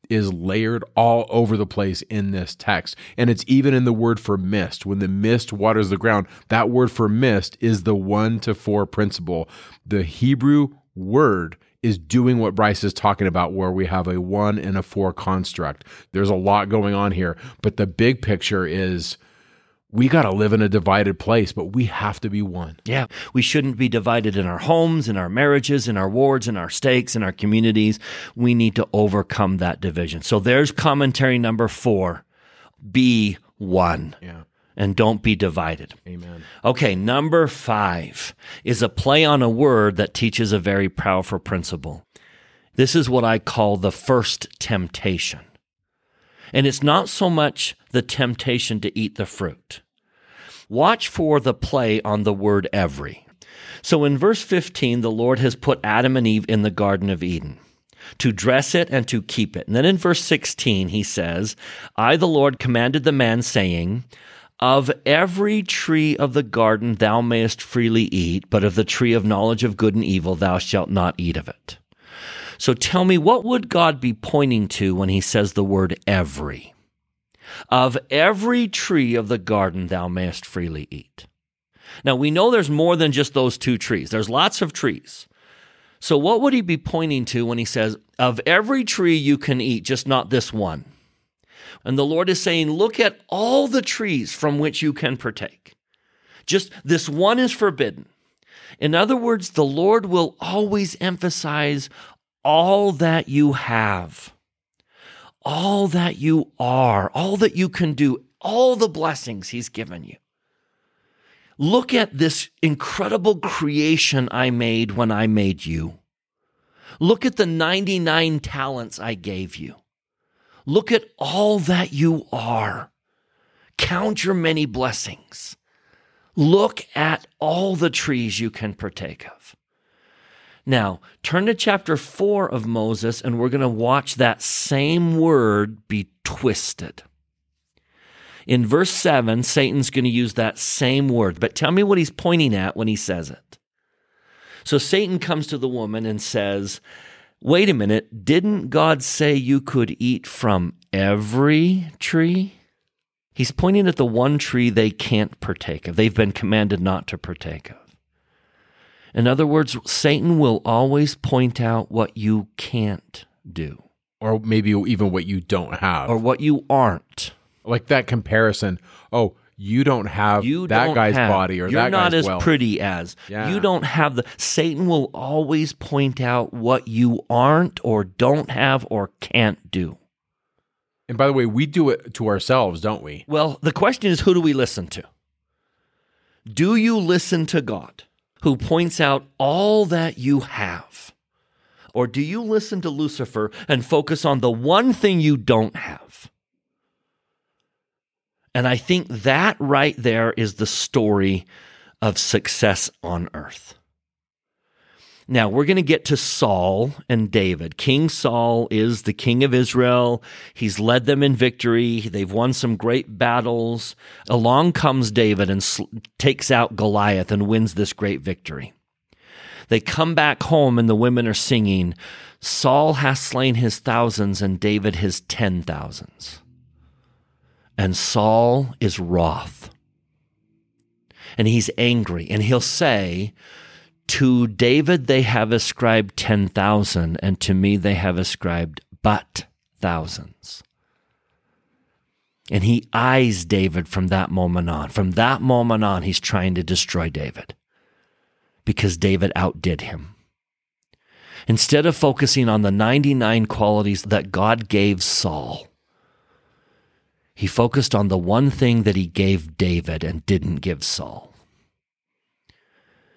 Speaker 2: is layered all over the place in this text. And it's even in the word for mist. When the mist waters the ground, that word for mist is the one to four principle. The Hebrew word is doing what Bryce is talking about, where we have a one and a four construct. There's a lot going on here, but the big picture is we got to live in a divided place, but we have to be one.
Speaker 1: Yeah. We shouldn't be divided in our homes, in our marriages, in our wards, in our stakes, in our communities. We need to overcome that division. So there's commentary number four be one.
Speaker 2: Yeah
Speaker 1: and don't be divided.
Speaker 2: Amen.
Speaker 1: Okay, number five is a play on a word that teaches a very powerful principle. This is what I call the first temptation. And it's not so much the temptation to eat the fruit. Watch for the play on the word every. So in verse 15, the Lord has put Adam and Eve in the Garden of Eden to dress it and to keep it. And then in verse 16, he says, I, the Lord, commanded the man, saying, Of every tree of the garden thou mayest freely eat, but of the tree of knowledge of good and evil thou shalt not eat of it. So tell me, what would God be pointing to when he says the word every? Of every tree of the garden thou mayest freely eat. Now we know there's more than just those two trees. There's lots of trees. So what would he be pointing to when he says, of every tree you can eat, just not this one? And the Lord is saying, look at all the trees from which you can partake. Just this one is forbidden. In other words, the Lord will always emphasize all that you have, all that you are, all that you can do, all the blessings He's given you. Look at this incredible creation I made when I made you. Look at the 99 talents I gave you. Look at all that you are. Count your many blessings. Look at all the trees you can partake of. Now, turn to chapter 4 of Moses, and we're going to watch that same word be twisted. In verse 7, Satan's going to use that same word, but tell me what he's pointing at when he says it. So Satan comes to the woman and says, Wait a minute, didn't God say you could eat from every tree? He's pointing at the one tree they can't partake of, they've been commanded not to partake of. In other words, Satan will always point out what you can't do.
Speaker 2: Or maybe even what you don't have.
Speaker 1: Or what you aren't.
Speaker 2: Like that comparison. Oh, you don't have you that don't guy's
Speaker 1: have,
Speaker 2: body or
Speaker 1: you're
Speaker 2: that
Speaker 1: not as
Speaker 2: wealth.
Speaker 1: pretty as. Yeah. You don't have the Satan will always point out what you aren't or don't have or can't do.
Speaker 2: And by the way, we do it to ourselves, don't we?
Speaker 1: Well, the question is who do we listen to? Do you listen to God who points out all that you have? Or do you listen to Lucifer and focus on the one thing you don't have? And I think that right there is the story of success on earth. Now, we're going to get to Saul and David. King Saul is the king of Israel. He's led them in victory. They've won some great battles. Along comes David and sl- takes out Goliath and wins this great victory. They come back home and the women are singing, Saul has slain his thousands and David his ten thousands and Saul is wroth. And he's angry, and he'll say, To David they have ascribed 10,000, and to me they have ascribed but thousands. And he eyes David from that moment on. From that moment on, he's trying to destroy David because David outdid him. Instead of focusing on the 99 qualities that God gave Saul, he focused on the one thing that he gave David and didn't give Saul.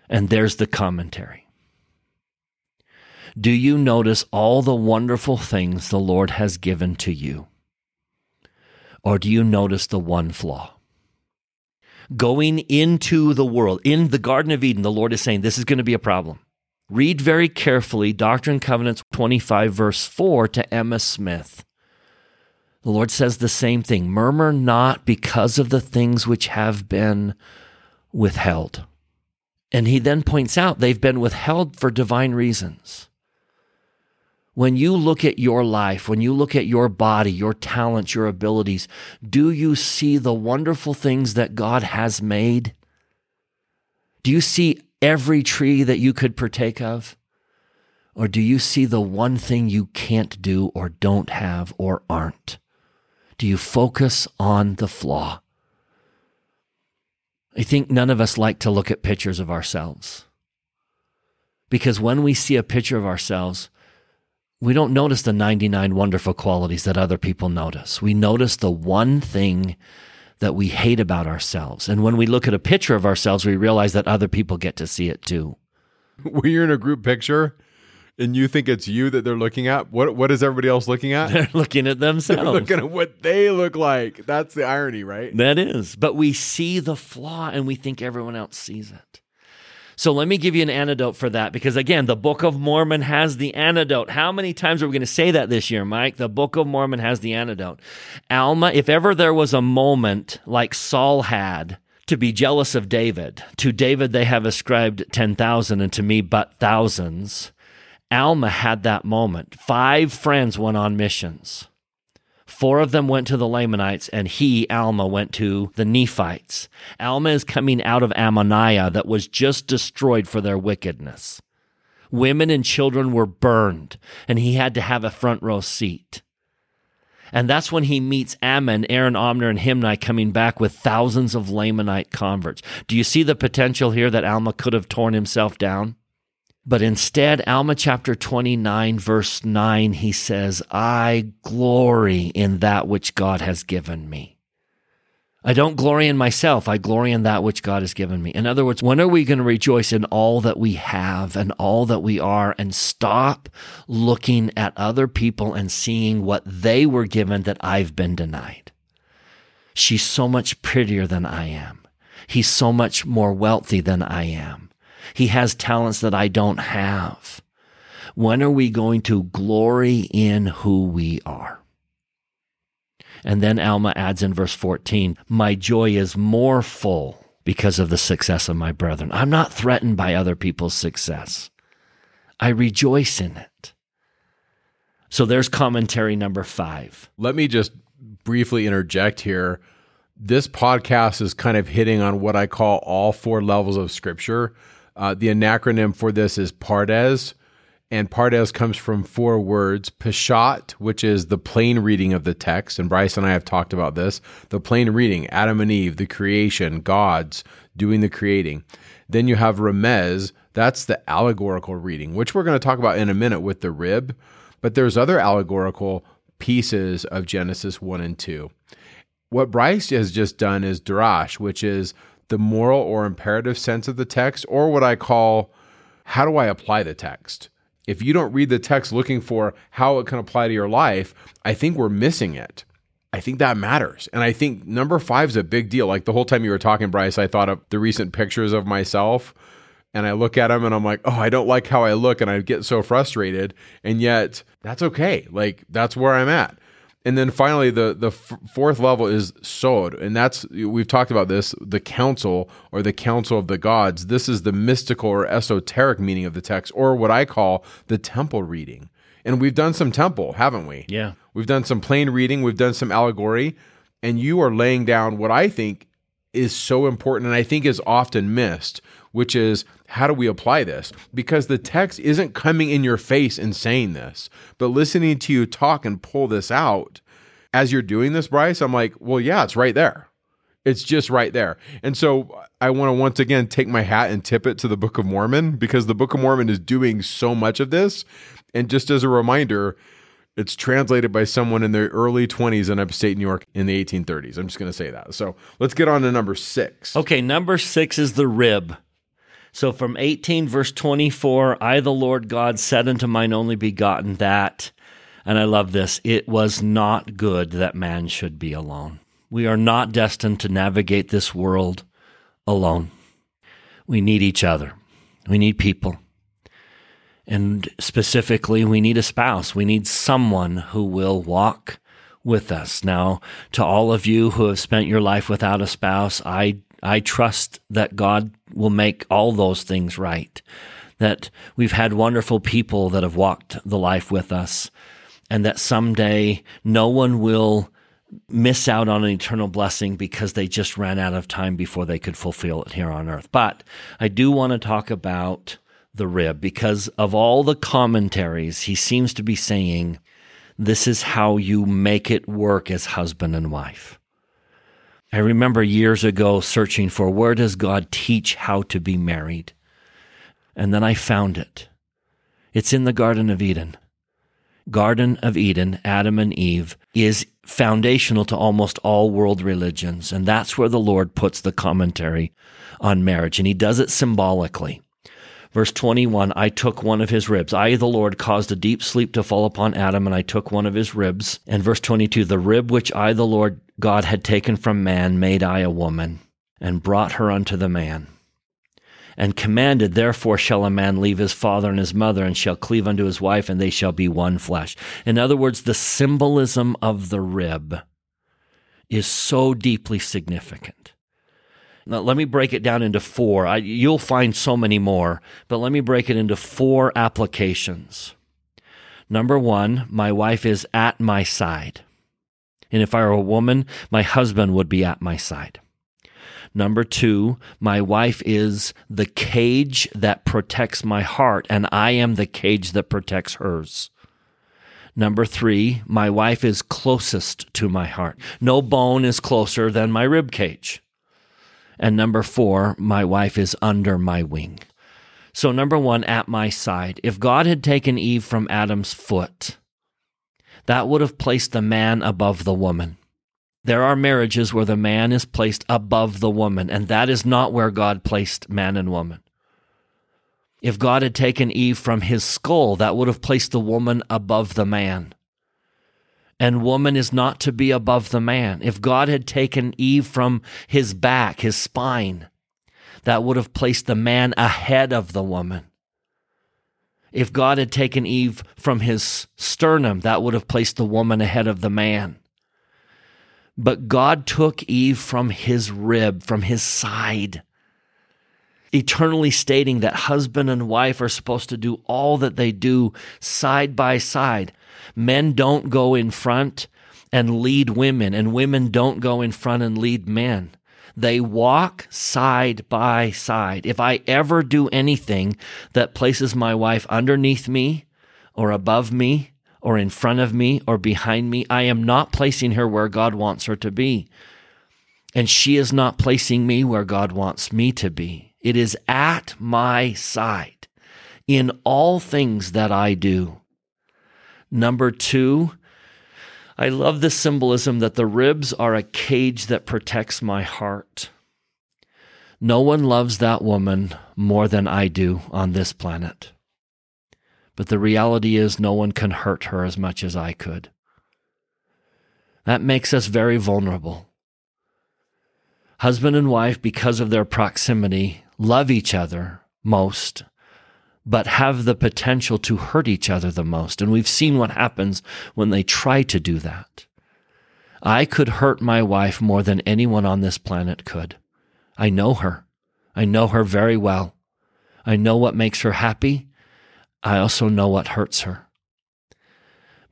Speaker 1: And there's the commentary. Do you notice all the wonderful things the Lord has given to you? Or do you notice the one flaw? Going into the world, in the Garden of Eden, the Lord is saying this is going to be a problem. Read very carefully Doctrine and Covenants 25, verse 4 to Emma Smith. The Lord says the same thing murmur not because of the things which have been withheld. And he then points out they've been withheld for divine reasons. When you look at your life, when you look at your body, your talents, your abilities, do you see the wonderful things that God has made? Do you see every tree that you could partake of? Or do you see the one thing you can't do or don't have or aren't? Do you focus on the flaw? I think none of us like to look at pictures of ourselves. Because when we see a picture of ourselves, we don't notice the 99 wonderful qualities that other people notice. We notice the one thing that we hate about ourselves. And when we look at a picture of ourselves, we realize that other people get to see it too. [laughs]
Speaker 2: When you're in a group picture and you think it's you that they're looking at, what what is everybody else looking at? [laughs]
Speaker 1: They're looking at themselves.
Speaker 2: They're looking at what they look like. That's the irony, right?
Speaker 1: That is. But we see the flaw and we think everyone else sees it. So let me give you an antidote for that because again, the Book of Mormon has the antidote. How many times are we going to say that this year, Mike? The Book of Mormon has the antidote. Alma, if ever there was a moment like Saul had to be jealous of David, to David they have ascribed 10,000 and to me but thousands. Alma had that moment. Five friends went on missions. Four of them went to the Lamanites, and he, Alma, went to the Nephites. Alma is coming out of Ammonihah that was just destroyed for their wickedness. Women and children were burned, and he had to have a front row seat. And that's when he meets Ammon, Aaron, Omner, and Himni coming back with thousands of Lamanite converts. Do you see the potential here that Alma could have torn himself down? But instead, Alma chapter 29, verse 9, he says, I glory in that which God has given me. I don't glory in myself. I glory in that which God has given me. In other words, when are we going to rejoice in all that we have and all that we are and stop looking at other people and seeing what they were given that I've been denied? She's so much prettier than I am. He's so much more wealthy than I am. He has talents that I don't have. When are we going to glory in who we are? And then Alma adds in verse 14, My joy is more full because of the success of my brethren. I'm not threatened by other people's success. I rejoice in it. So there's commentary number five.
Speaker 2: Let me just briefly interject here. This podcast is kind of hitting on what I call all four levels of scripture. Uh, the acronym for this is Pardes, and Pardes comes from four words Peshat, which is the plain reading of the text. And Bryce and I have talked about this the plain reading, Adam and Eve, the creation, God's doing the creating. Then you have Remez, that's the allegorical reading, which we're going to talk about in a minute with the rib. But there's other allegorical pieces of Genesis 1 and 2. What Bryce has just done is Darash, which is the moral or imperative sense of the text, or what I call how do I apply the text? If you don't read the text looking for how it can apply to your life, I think we're missing it. I think that matters. And I think number five is a big deal. Like the whole time you were talking, Bryce, I thought of the recent pictures of myself and I look at them and I'm like, oh, I don't like how I look. And I get so frustrated. And yet that's okay. Like that's where I'm at. And then finally, the the f- fourth level is Sod, and that's we've talked about this, the council or the council of the gods. This is the mystical or esoteric meaning of the text, or what I call the temple reading. And we've done some temple, haven't we?
Speaker 1: Yeah,
Speaker 2: we've done some plain reading, we've done some allegory, and you are laying down what I think is so important, and I think is often missed, which is how do we apply this? Because the text isn't coming in your face and saying this, but listening to you talk and pull this out as you're doing this, Bryce, I'm like, well, yeah, it's right there. It's just right there. And so I want to once again take my hat and tip it to the Book of Mormon because the Book of Mormon is doing so much of this. And just as a reminder, it's translated by someone in their early 20s in upstate New York in the 1830s. I'm just going to say that. So let's get on to number six.
Speaker 1: Okay, number six is the rib. So from 18, verse 24, I, the Lord God, said unto mine only begotten that. And I love this. It was not good that man should be alone. We are not destined to navigate this world alone. We need each other. We need people. And specifically, we need a spouse. We need someone who will walk with us. Now, to all of you who have spent your life without a spouse, I, I trust that God will make all those things right. That we've had wonderful people that have walked the life with us and that someday no one will miss out on an eternal blessing because they just ran out of time before they could fulfill it here on earth. But I do want to talk about the rib because of all the commentaries, he seems to be saying this is how you make it work as husband and wife. I remember years ago searching for where does God teach how to be married? And then I found it. It's in the Garden of Eden. Garden of Eden, Adam and Eve, is foundational to almost all world religions. And that's where the Lord puts the commentary on marriage. And he does it symbolically. Verse 21, I took one of his ribs. I, the Lord, caused a deep sleep to fall upon Adam, and I took one of his ribs. And verse 22, the rib which I, the Lord God, had taken from man, made I a woman, and brought her unto the man. and commanded, Therefore shall a man leave his father and his mother and shall cleave unto his wife, and they shall be one flesh. In other words, the symbolism of the rib is so deeply significant. Now, let me break it down into four. I, you'll find so many more, but let me break it into four applications. Number one, my wife is at my side. And if I were a woman, my husband would be at my side. Number two, my wife is the cage that protects my heart, and I am the cage that protects hers. Number three, my wife is closest to my heart. No bone is closer than my rib cage. And number four, my wife is under my wing. So, number one, at my side. If God had taken Eve from Adam's foot, that would have placed the man above the woman. There are marriages where the man is placed above the woman, and that is not where God placed man and woman. If God had taken Eve from his skull, that would have placed the woman above the man. And woman is not to be above the man. If God had taken Eve from his back, his spine, that would have placed the man ahead of the woman. If God had taken Eve from his sternum, that would have placed the woman ahead of the man. But God took Eve from his rib, from his side, eternally stating that husband and wife are supposed to do all that they do side by side. Men don't go in front and lead women, and women don't go in front and lead men. They walk side by side. If I ever do anything that places my wife underneath me or above me, or in front of me or behind me. I am not placing her where God wants her to be. And she is not placing me where God wants me to be. It is at my side in all things that I do. Number two, I love the symbolism that the ribs are a cage that protects my heart. No one loves that woman more than I do on this planet. But the reality is, no one can hurt her as much as I could. That makes us very vulnerable. Husband and wife, because of their proximity, love each other most, but have the potential to hurt each other the most. And we've seen what happens when they try to do that. I could hurt my wife more than anyone on this planet could. I know her. I know her very well. I know what makes her happy I also know what hurts her.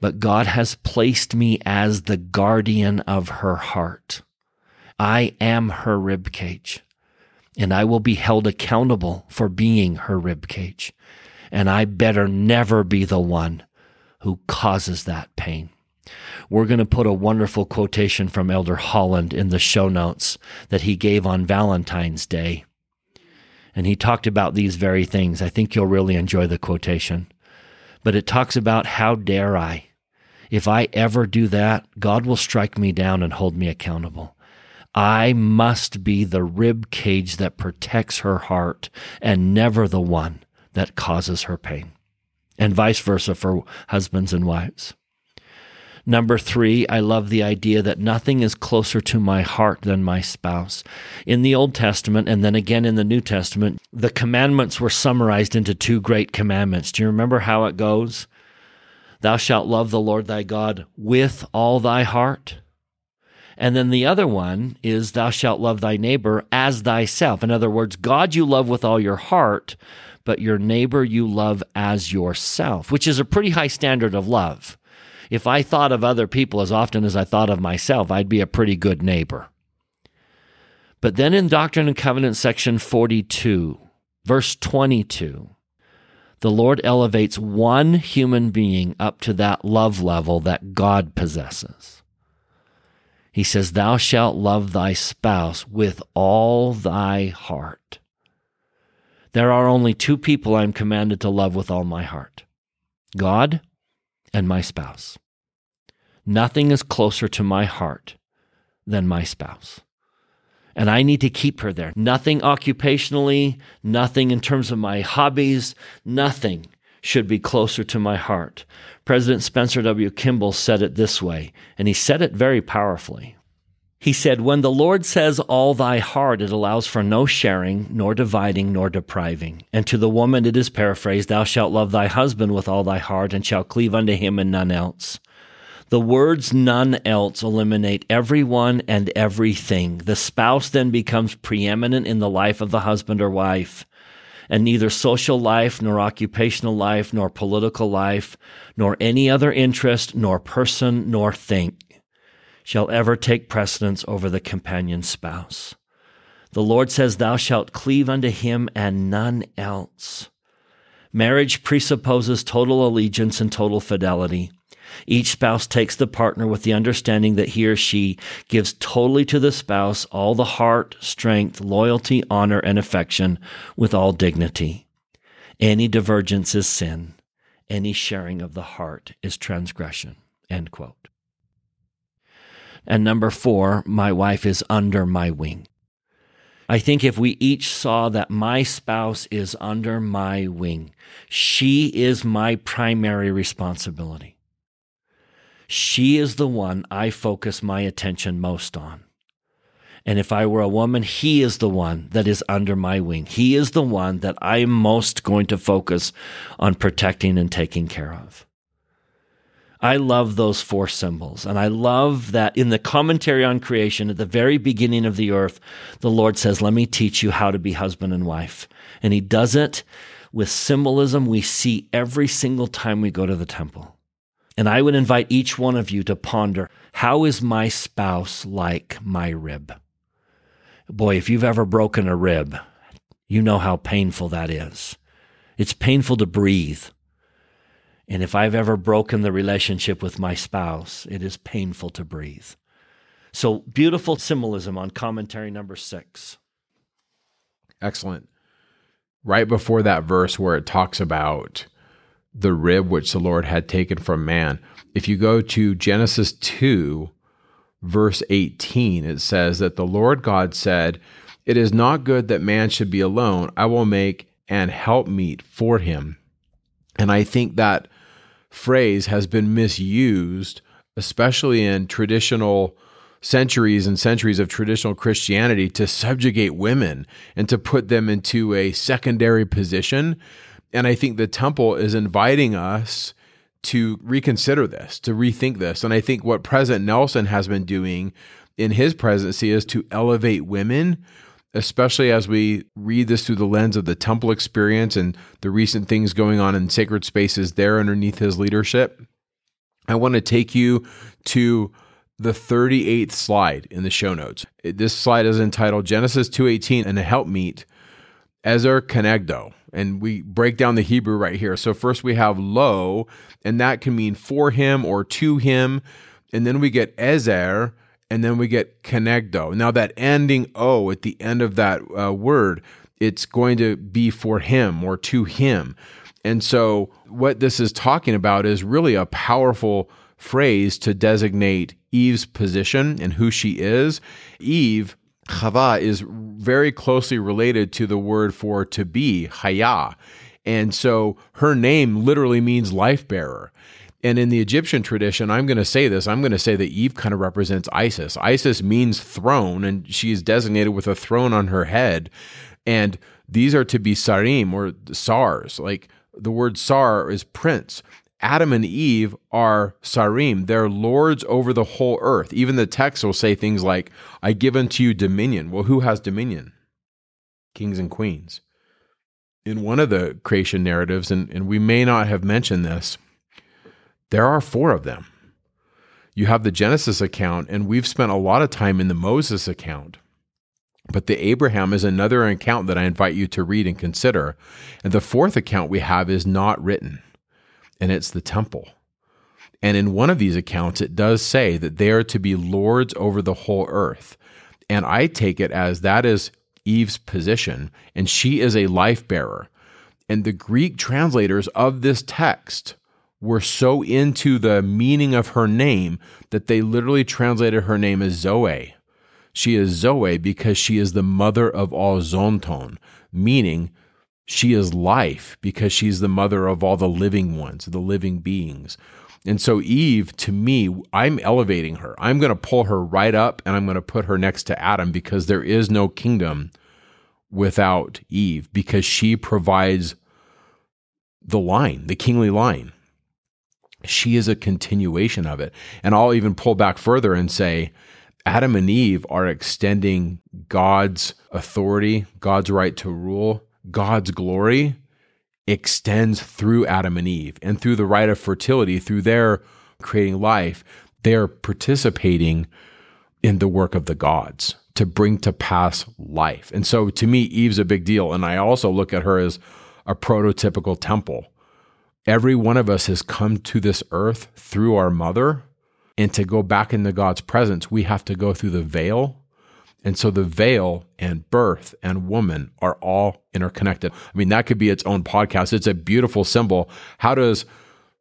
Speaker 1: But God has placed me as the guardian of her heart. I am her rib cage, and I will be held accountable for being her rib cage. And I better never be the one who causes that pain. We're going to put a wonderful quotation from Elder Holland in the show notes that he gave on Valentine's Day and he talked about these very things. I think you'll really enjoy the quotation. But it talks about how dare I? If I ever do that, God will strike me down and hold me accountable. I must be the rib cage that protects her heart and never the one that causes her pain. And vice versa for husbands and wives. Number three, I love the idea that nothing is closer to my heart than my spouse. In the Old Testament and then again in the New Testament, the commandments were summarized into two great commandments. Do you remember how it goes? Thou shalt love the Lord thy God with all thy heart. And then the other one is, Thou shalt love thy neighbor as thyself. In other words, God you love with all your heart, but your neighbor you love as yourself, which is a pretty high standard of love if I thought of other people as often as I thought of myself, I'd be a pretty good neighbor. But then in Doctrine and Covenants, section 42, verse 22, the Lord elevates one human being up to that love level that God possesses. He says, Thou shalt love thy spouse with all thy heart. There are only two people I'm commanded to love with all my heart God and my spouse. Nothing is closer to my heart than my spouse. And I need to keep her there. Nothing occupationally, nothing in terms of my hobbies, nothing should be closer to my heart. President Spencer W. Kimball said it this way, and he said it very powerfully. He said, When the Lord says all thy heart, it allows for no sharing, nor dividing, nor depriving. And to the woman it is paraphrased, Thou shalt love thy husband with all thy heart, and shalt cleave unto him and none else. The words none else eliminate everyone and everything. The spouse then becomes preeminent in the life of the husband or wife. And neither social life, nor occupational life, nor political life, nor any other interest, nor person, nor thing shall ever take precedence over the companion spouse. The Lord says, Thou shalt cleave unto him and none else. Marriage presupposes total allegiance and total fidelity. Each spouse takes the partner with the understanding that he or she gives totally to the spouse all the heart, strength, loyalty, honor, and affection with all dignity. Any divergence is sin. Any sharing of the heart is transgression. End quote. And number four, my wife is under my wing. I think if we each saw that my spouse is under my wing, she is my primary responsibility. She is the one I focus my attention most on. And if I were a woman, he is the one that is under my wing. He is the one that I am most going to focus on protecting and taking care of. I love those four symbols. And I love that in the commentary on creation, at the very beginning of the earth, the Lord says, Let me teach you how to be husband and wife. And He does it with symbolism we see every single time we go to the temple. And I would invite each one of you to ponder how is my spouse like my rib? Boy, if you've ever broken a rib, you know how painful that is. It's painful to breathe. And if I've ever broken the relationship with my spouse, it is painful to breathe. So, beautiful symbolism on commentary number six.
Speaker 2: Excellent. Right before that verse where it talks about the rib which the Lord had taken from man, if you go to Genesis 2, verse 18, it says that the Lord God said, It is not good that man should be alone. I will make an helpmeet for him. And I think that phrase has been misused, especially in traditional centuries and centuries of traditional Christianity, to subjugate women and to put them into a secondary position. And I think the temple is inviting us to reconsider this, to rethink this. And I think what President Nelson has been doing in his presidency is to elevate women especially as we read this through the lens of the temple experience and the recent things going on in sacred spaces there underneath his leadership. I want to take you to the 38th slide in the show notes. This slide is entitled Genesis 2:18 and a helpmeet Ezer Kenegdo. And we break down the Hebrew right here. So first we have lo, and that can mean for him or to him. And then we get Ezer, and then we get kenegdo. Now that ending o at the end of that uh, word, it's going to be for him or to him. And so what this is talking about is really a powerful phrase to designate Eve's position and who she is. Eve, Chava, is very closely related to the word for to be, Haya. And so her name literally means life bearer. And in the Egyptian tradition, I'm going to say this I'm going to say that Eve kind of represents Isis. Isis means throne, and she is designated with a throne on her head. And these are to be Sarim or Sars. Like the word Sar is prince. Adam and Eve are Sarim. They're lords over the whole earth. Even the text will say things like, I give unto you dominion. Well, who has dominion? Kings and queens. In one of the creation narratives, and, and we may not have mentioned this, there are four of them. You have the Genesis account, and we've spent a lot of time in the Moses account. But the Abraham is another account that I invite you to read and consider. And the fourth account we have is not written, and it's the temple. And in one of these accounts, it does say that they are to be lords over the whole earth. And I take it as that is Eve's position, and she is a life bearer. And the Greek translators of this text were so into the meaning of her name that they literally translated her name as Zoe. She is Zoe because she is the mother of all Zonton, meaning she is life because she's the mother of all the living ones, the living beings. And so, Eve, to me, I'm elevating her. I'm going to pull her right up and I'm going to put her next to Adam because there is no kingdom without Eve because she provides the line, the kingly line. She is a continuation of it. And I'll even pull back further and say, Adam and Eve are extending God's authority, God's right to rule, God's glory extends through Adam and Eve and through the right of fertility, through their creating life, they're participating in the work of the gods to bring to pass life. And so to me, Eve's a big deal. And I also look at her as a prototypical temple. Every one of us has come to this earth through our mother. And to go back into God's presence, we have to go through the veil and so the veil and birth and woman are all interconnected. I mean, that could be its own podcast. It's a beautiful symbol. How does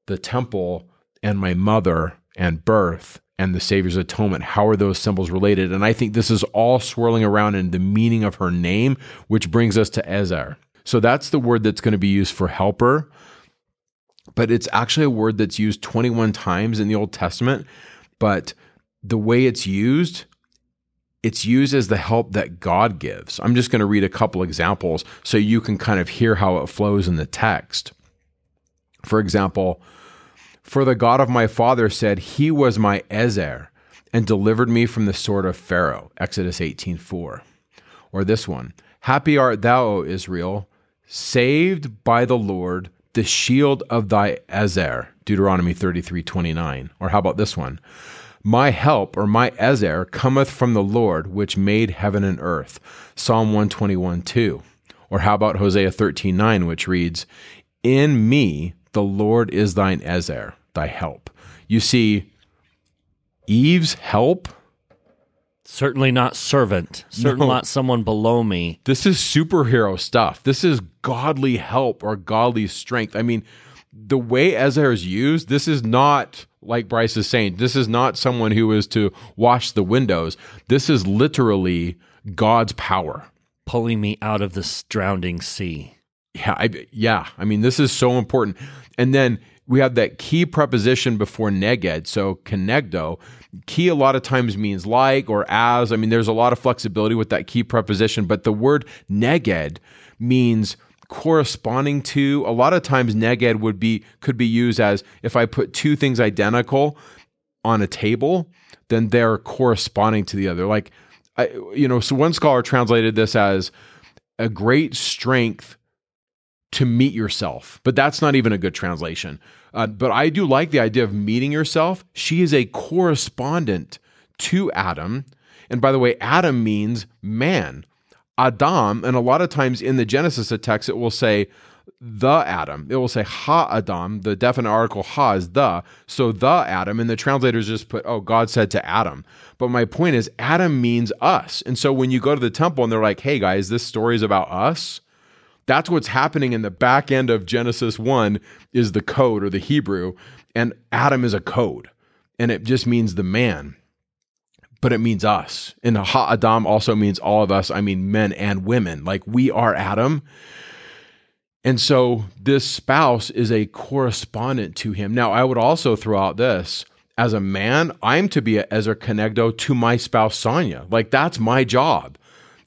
Speaker 2: the temple and my mother and birth and the Savior's atonement, how are those symbols related? And I think this is all swirling around in the meaning of her name, which brings us to Ezer. So that's the word that's going to be used for helper, but it's actually a word that's used 21 times in the Old Testament. But the way it's used, it's used as the help that God gives. I'm just going to read a couple examples so you can kind of hear how it flows in the text. For example, for the God of my father said, He was my Ezer and delivered me from the sword of Pharaoh. Exodus 18:4. Or this one, Happy art thou, O Israel, saved by the Lord, the shield of thy Ezer. Deuteronomy 33:29. Or how about this one? My help or my Ezer cometh from the Lord, which made heaven and earth. Psalm 121 2. Or how about Hosea 13 9, which reads, In me the Lord is thine Ezer, thy help. You see, Eve's help.
Speaker 1: Certainly not servant. [laughs] Certainly no. not someone below me.
Speaker 2: This is superhero stuff. This is godly help or godly strength. I mean, the way Ezer is used, this is not like Bryce is saying, this is not someone who is to wash the windows. This is literally God's power
Speaker 1: pulling me out of this drowning sea.
Speaker 2: Yeah, I, yeah. I mean, this is so important. And then we have that key preposition before neged, so kenegdo. Key a lot of times means like or as. I mean, there's a lot of flexibility with that key preposition, but the word neged means corresponding to. A lot of times neged would be could be used as if I put two things identical on a table, then they're corresponding to the other. Like I, you know, so one scholar translated this as a great strength to meet yourself, but that's not even a good translation. Uh, but I do like the idea of meeting yourself. She is a correspondent to Adam. And by the way, Adam means man. Adam, and a lot of times in the Genesis text, it will say the Adam. It will say Ha Adam. The definite article Ha is the. So the Adam, and the translators just put, oh, God said to Adam. But my point is, Adam means us. And so when you go to the temple and they're like, hey guys, this story is about us. That's what's happening in the back end of Genesis 1 is the code or the Hebrew. And Adam is a code. And it just means the man but it means us. And Ha Adam also means all of us. I mean, men and women. Like we are Adam. And so this spouse is a correspondent to him. Now, I would also throw out this as a man, I'm to be a Ezer Kenegdo to my spouse, Sonia. Like that's my job.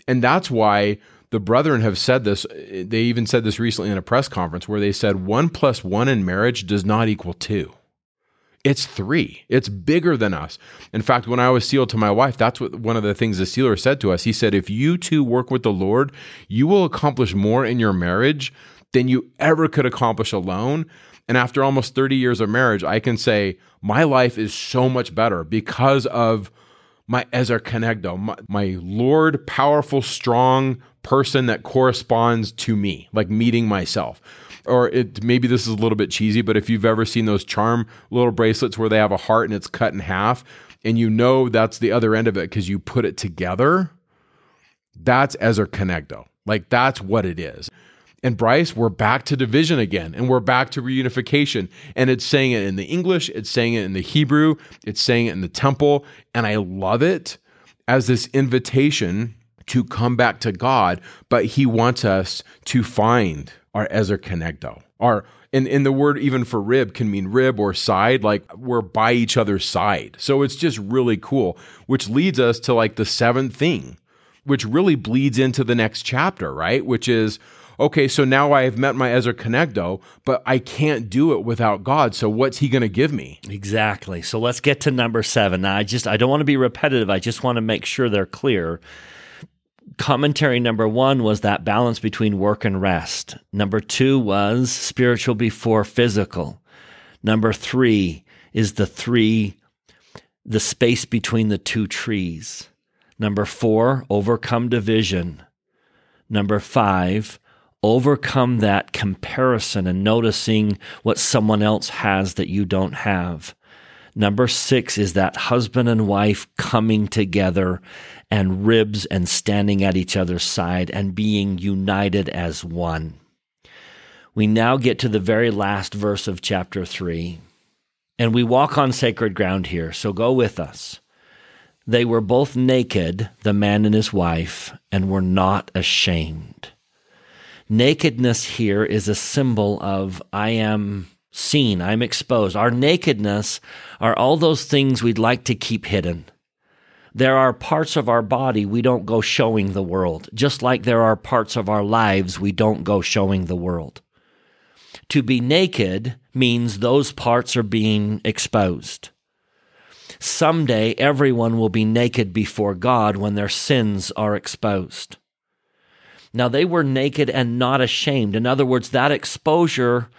Speaker 2: And that's why the brethren have said this. They even said this recently in a press conference where they said one plus one in marriage does not equal two. It's three. It's bigger than us. In fact, when I was sealed to my wife, that's what one of the things the sealer said to us. He said, If you two work with the Lord, you will accomplish more in your marriage than you ever could accomplish alone. And after almost 30 years of marriage, I can say my life is so much better because of my Ezer Kenegdo, my, my Lord, powerful, strong person that corresponds to me, like meeting myself or it maybe this is a little bit cheesy, but if you've ever seen those charm little bracelets where they have a heart and it's cut in half, and you know that's the other end of it because you put it together, that's Ezer Kenegdo. Like that's what it is. And Bryce, we're back to division again, and we're back to reunification. And it's saying it in the English, it's saying it in the Hebrew, it's saying it in the temple. And I love it as this invitation to come back to God, but He wants us to find our Ezer Kenegdo, our And, and the word even for rib can mean rib or side, like we're by each other's side. So it's just really cool, which leads us to like the seventh thing, which really bleeds into the next chapter, right? Which is, okay, so now I have met my Ezer Kenegdo, but I can't do it without God. So what's he going to give me?
Speaker 1: Exactly. So let's get to number seven. Now, I just, I don't want to be repetitive. I just want to make sure they're clear commentary number one was that balance between work and rest. Number two was spiritual before physical. Number three is the three, the space between the two trees. Number four, overcome division. Number five, overcome that comparison and noticing what someone else has that you don't have. Number six is that husband and wife coming together and ribs and standing at each other's side and being united as one. We now get to the very last verse of chapter three, and we walk on sacred ground here, so go with us. They were both naked, the man and his wife, and were not ashamed. Nakedness here is a symbol of I am seen, I'm exposed. Our nakedness are all those things we'd like to keep hidden. There are parts of our body we don't go showing the world, just like there are parts of our lives we don't go showing the world. To be naked means those parts are being exposed. Someday everyone will be naked before God when their sins are exposed. Now they were naked and not ashamed. In other words, that exposure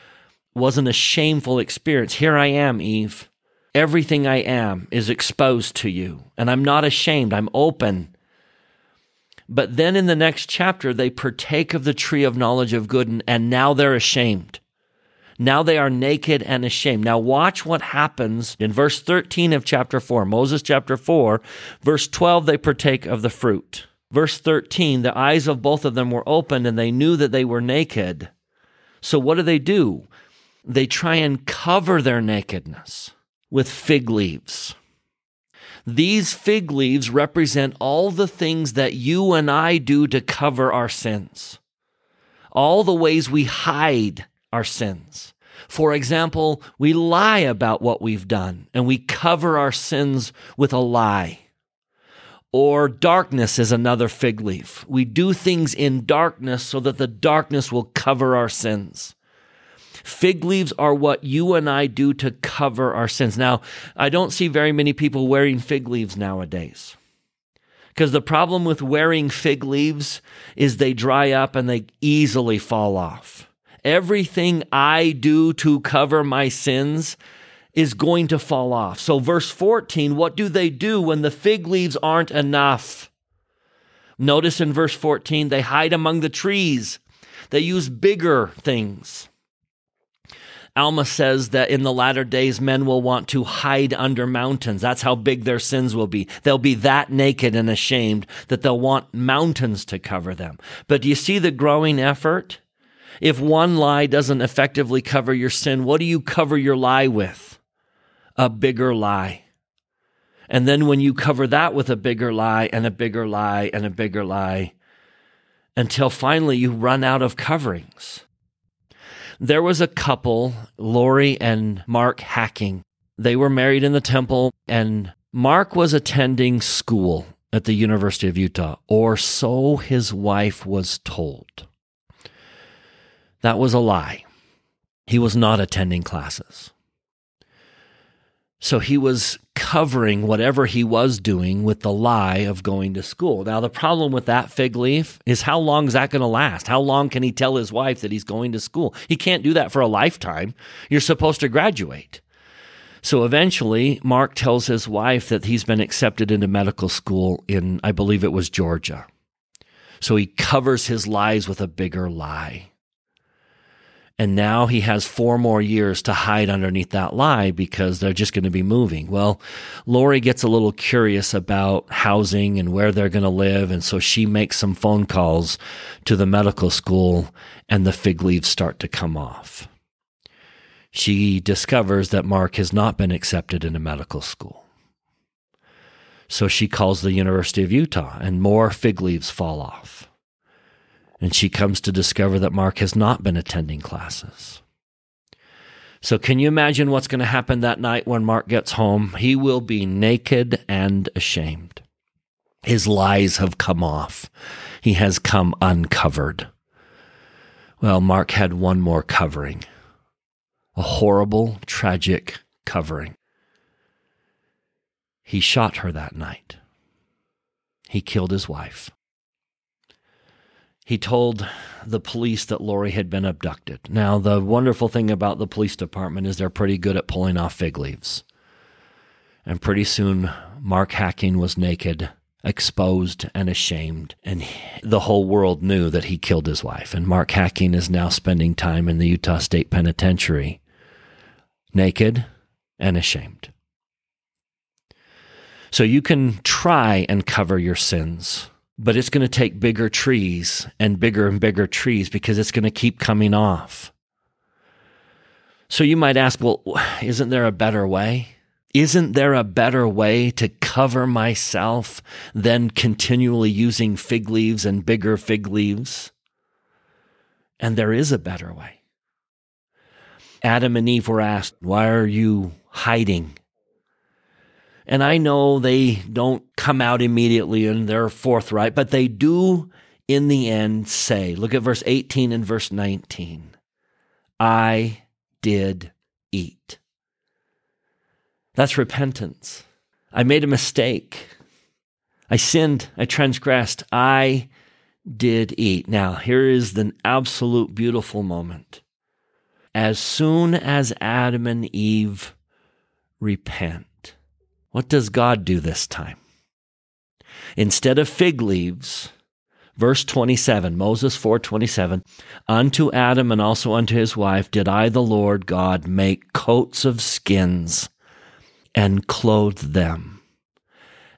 Speaker 1: wasn't a shameful experience. Here I am, Eve. Everything I am is exposed to you, and I'm not ashamed. I'm open. But then in the next chapter, they partake of the tree of knowledge of good, and, and now they're ashamed. Now they are naked and ashamed. Now watch what happens in verse 13 of chapter 4, Moses chapter 4, verse 12, they partake of the fruit. Verse 13, the eyes of both of them were opened and they knew that they were naked. So what do they do? They try and cover their nakedness with fig leaves. These fig leaves represent all the things that you and I do to cover our sins, all the ways we hide our sins. For example, we lie about what we've done and we cover our sins with a lie. Or darkness is another fig leaf. We do things in darkness so that the darkness will cover our sins. Fig leaves are what you and I do to cover our sins. Now, I don't see very many people wearing fig leaves nowadays. Because the problem with wearing fig leaves is they dry up and they easily fall off. Everything I do to cover my sins is going to fall off. So, verse 14, what do they do when the fig leaves aren't enough? Notice in verse 14, they hide among the trees. They use bigger things. Alma says that in the latter days, men will want to hide under mountains. That's how big their sins will be. They'll be that naked and ashamed that they'll want mountains to cover them. But do you see the growing effort? If one lie doesn't effectively cover your sin, what do you cover your lie with? A bigger lie. And then when you cover that with a bigger lie and a bigger lie and a bigger lie, until finally you run out of coverings. There was a couple, Lori and Mark Hacking. They were married in the temple, and Mark was attending school at the University of Utah, or so his wife was told. That was a lie. He was not attending classes. So he was covering whatever he was doing with the lie of going to school. Now, the problem with that fig leaf is how long is that going to last? How long can he tell his wife that he's going to school? He can't do that for a lifetime. You're supposed to graduate. So eventually, Mark tells his wife that he's been accepted into medical school in, I believe it was Georgia. So he covers his lies with a bigger lie. And now he has four more years to hide underneath that lie because they're just going to be moving. Well, Lori gets a little curious about housing and where they're going to live. And so she makes some phone calls to the medical school and the fig leaves start to come off. She discovers that Mark has not been accepted into medical school. So she calls the University of Utah and more fig leaves fall off and she comes to discover that Mark has not been attending classes. So, can you imagine what's going to happen that night when Mark gets home? He will be naked and ashamed. His lies have come off, he has come uncovered. Well, Mark had one more covering a horrible, tragic covering. He shot her that night. He killed his wife. He told the police that Lori had been abducted. Now, the wonderful thing about the police department is they're pretty good at pulling off fig leaves. And pretty soon, Mark Hacking was naked, exposed, and ashamed. And the whole world knew that he killed his wife. And Mark Hacking is now spending time in the Utah State Penitentiary, naked and ashamed. So you can try and cover your sins, but it's going to take bigger trees and bigger and bigger trees because it's going to keep coming off. So you might ask, well, isn't there a better way? Isn't there a better way to cover myself than continually using fig leaves and bigger fig leaves? And there is a better way. Adam and Eve were asked, Why are you hiding? And I know they don't come out immediately and they're forthright, but they do in the end say, look at verse 18 and verse 19. I did eat. That's repentance. I made a mistake. I sinned. I transgressed. I did eat. Now, here is the absolute beautiful moment. As soon as Adam and Eve repent, what does God do this time? Instead of fig leaves, verse 27, Moses 4:27, unto Adam and also unto his wife did I the Lord God make coats of skins and clothe them.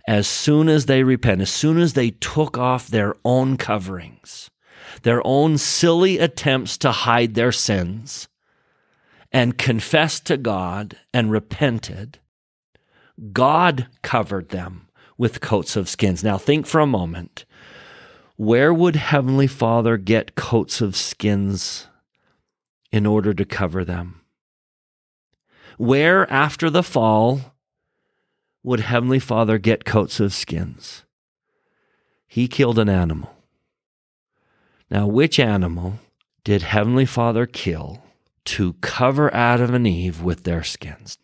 Speaker 1: As soon as they repent, as soon as they took off their own coverings, their own silly attempts to hide their sins, and confessed to God and repented, God covered them with coats of skins. Now, think for a moment. Where would Heavenly Father get coats of skins in order to cover them? Where, after the fall, would Heavenly Father get coats of skins? He killed an animal. Now, which animal did Heavenly Father kill to cover Adam and Eve with their skins?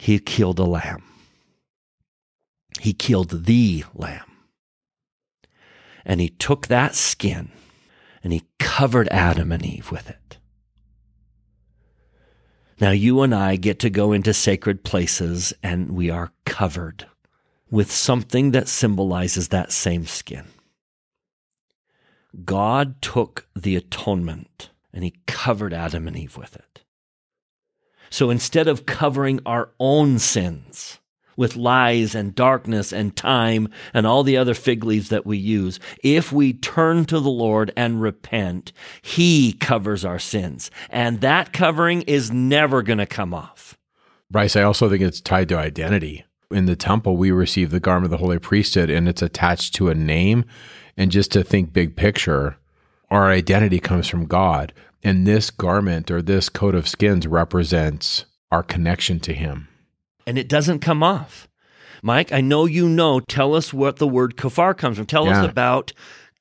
Speaker 1: He killed a lamb. He killed the lamb. And he took that skin and he covered Adam and Eve with it. Now, you and I get to go into sacred places and we are covered with something that symbolizes that same skin. God took the atonement and he covered Adam and Eve with it. So instead of covering our own sins with lies and darkness and time and all the other fig leaves that we use, if we turn to the Lord and repent, He covers our sins. And that covering is never going to come off.
Speaker 2: Bryce, I also think it's tied to identity. In the temple, we receive the garment of the holy priesthood and it's attached to a name. And just to think big picture, our identity comes from God. And this garment or this coat of skins represents our connection to Him.
Speaker 1: And it doesn't come off. Mike, I know you know. Tell us what the word kafar comes from. Tell yeah. us about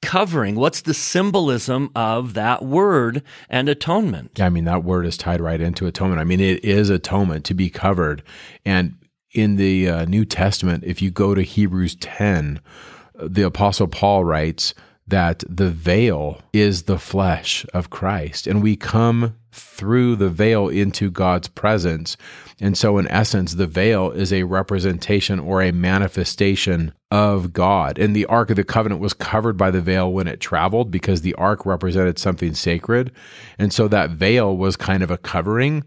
Speaker 1: covering. What's the symbolism of that word and atonement?
Speaker 2: Yeah, I mean, that word is tied right into atonement. I mean, it is atonement to be covered. And in the uh, New Testament, if you go to Hebrews 10, the Apostle Paul writes, that the veil is the flesh of Christ, and we come through the veil into God's presence. And so, in essence, the veil is a representation or a manifestation of God. And the Ark of the Covenant was covered by the veil when it traveled because the Ark represented something sacred. And so, that veil was kind of a covering.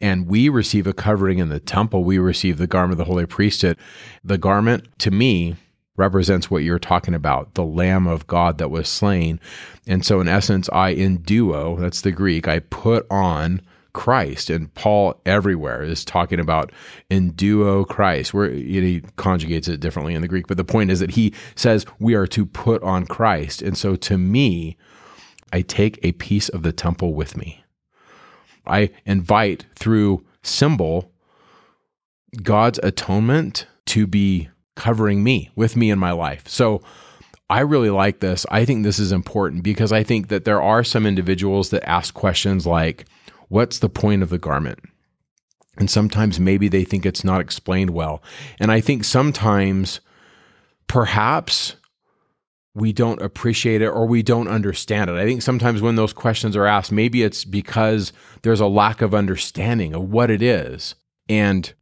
Speaker 2: And we receive a covering in the temple. We receive the garment of the holy priesthood. The garment, to me, represents what you're talking about, the Lamb of God that was slain. And so, in essence, I enduo that's the Greek, I put on Christ. And Paul everywhere is talking about enduo Christ, where he conjugates it differently in the Greek. But the point is that he says we are to put on Christ. And so, to me, I take a piece of the temple with me. I invite through symbol God's atonement to be covering me with me in my life. So I really like this. I think this is important because I think that there are some individuals that ask questions like, What's the point of the garment? And sometimes maybe they think it's not explained well. And I think sometimes perhaps we don't appreciate it or we don't understand it. I think sometimes when those questions are asked, maybe it's because there's a lack of understanding of what it is. And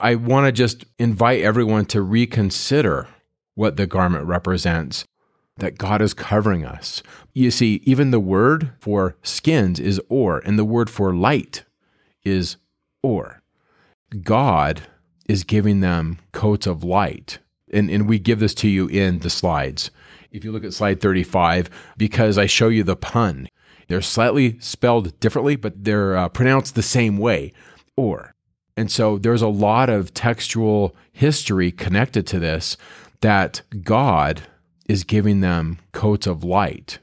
Speaker 2: I want to just invite everyone to reconsider what the garment represents that God is covering us. You see, even the word for skins is or, and the word for light is or. God is giving them coats of light. And, and we give this to you in the slides. If you look at slide 35, because I show you the pun, they're slightly spelled differently, but they're uh, pronounced the same way, or. And so there's a lot of textual history connected to this that God is giving them coats of light.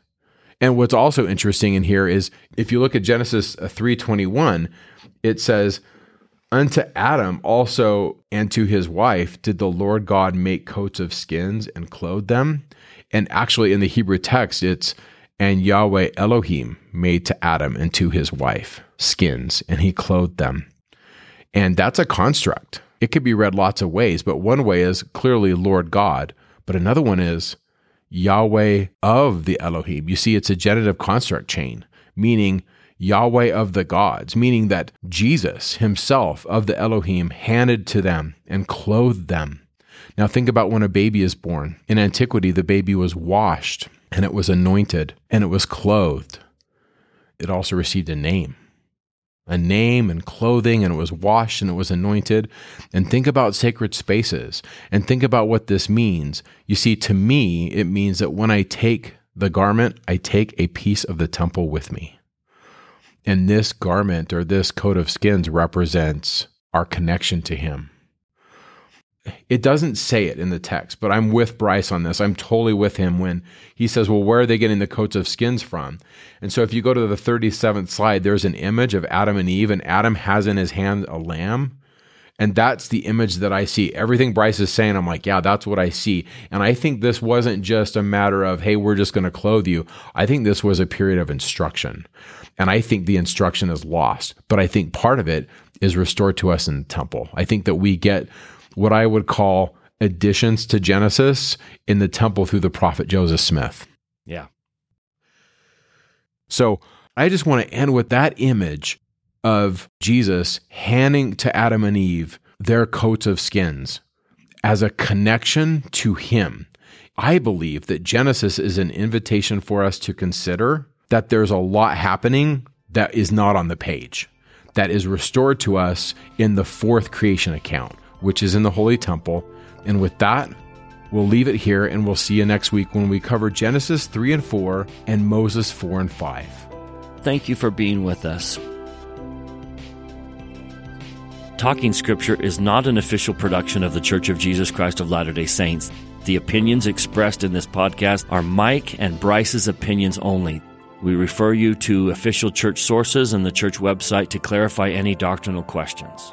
Speaker 2: And what's also interesting in here is if you look at Genesis uh, 3:21, it says unto Adam also and to his wife did the Lord God make coats of skins and clothe them. And actually in the Hebrew text it's and Yahweh Elohim made to Adam and to his wife skins and he clothed them. And that's a construct. It could be read lots of ways, but one way is clearly Lord God, but another one is Yahweh of the Elohim. You see, it's a genitive construct chain, meaning Yahweh of the gods, meaning that Jesus himself of the Elohim handed to them and clothed them. Now, think about when a baby is born. In antiquity, the baby was washed and it was anointed and it was clothed. It also received a name a name and clothing, and it was washed and it was anointed. And think about sacred spaces and think about what this means. You see, to me, it means that when I take the garment, I take a piece of the temple with me. And this garment or this coat of skins represents our connection to Him it doesn't say it in the text, but I'm with Bryce on this. I'm totally with him when he says, Well, where are they getting the coats of skins from? And so if you go to the 37th slide, there's an image of Adam and Eve, and Adam has in his hand a lamb. And that's the image that I see. Everything Bryce is saying, I'm like, yeah, that's what I see. And I think this wasn't just a matter of, hey, we're just going to clothe you. I think this was a period of instruction. And I think the instruction is lost. But I think part of it is restored to us in the temple. I think that we get what I would call additions to Genesis in the temple through the prophet Joseph Smith.
Speaker 1: Yeah.
Speaker 2: So I just want to end with that image of Jesus handing to Adam and Eve their coats of skins as a connection to Him. I believe that Genesis is an invitation for us to consider that there's a lot happening that is not on the page, that is restored to us in the fourth creation account which is in the Holy Temple. And with that, we'll leave it here and we'll see you next week when we cover Genesis 3 and 4 and Moses 4 and 5.
Speaker 1: Thank you for being with us. Talking Scripture is not an official production of The Church of Jesus Christ of Latter day Saints. The opinions expressed in this podcast are Mike and Bryce's opinions only. We refer you to official church sources and the church website to clarify any doctrinal questions.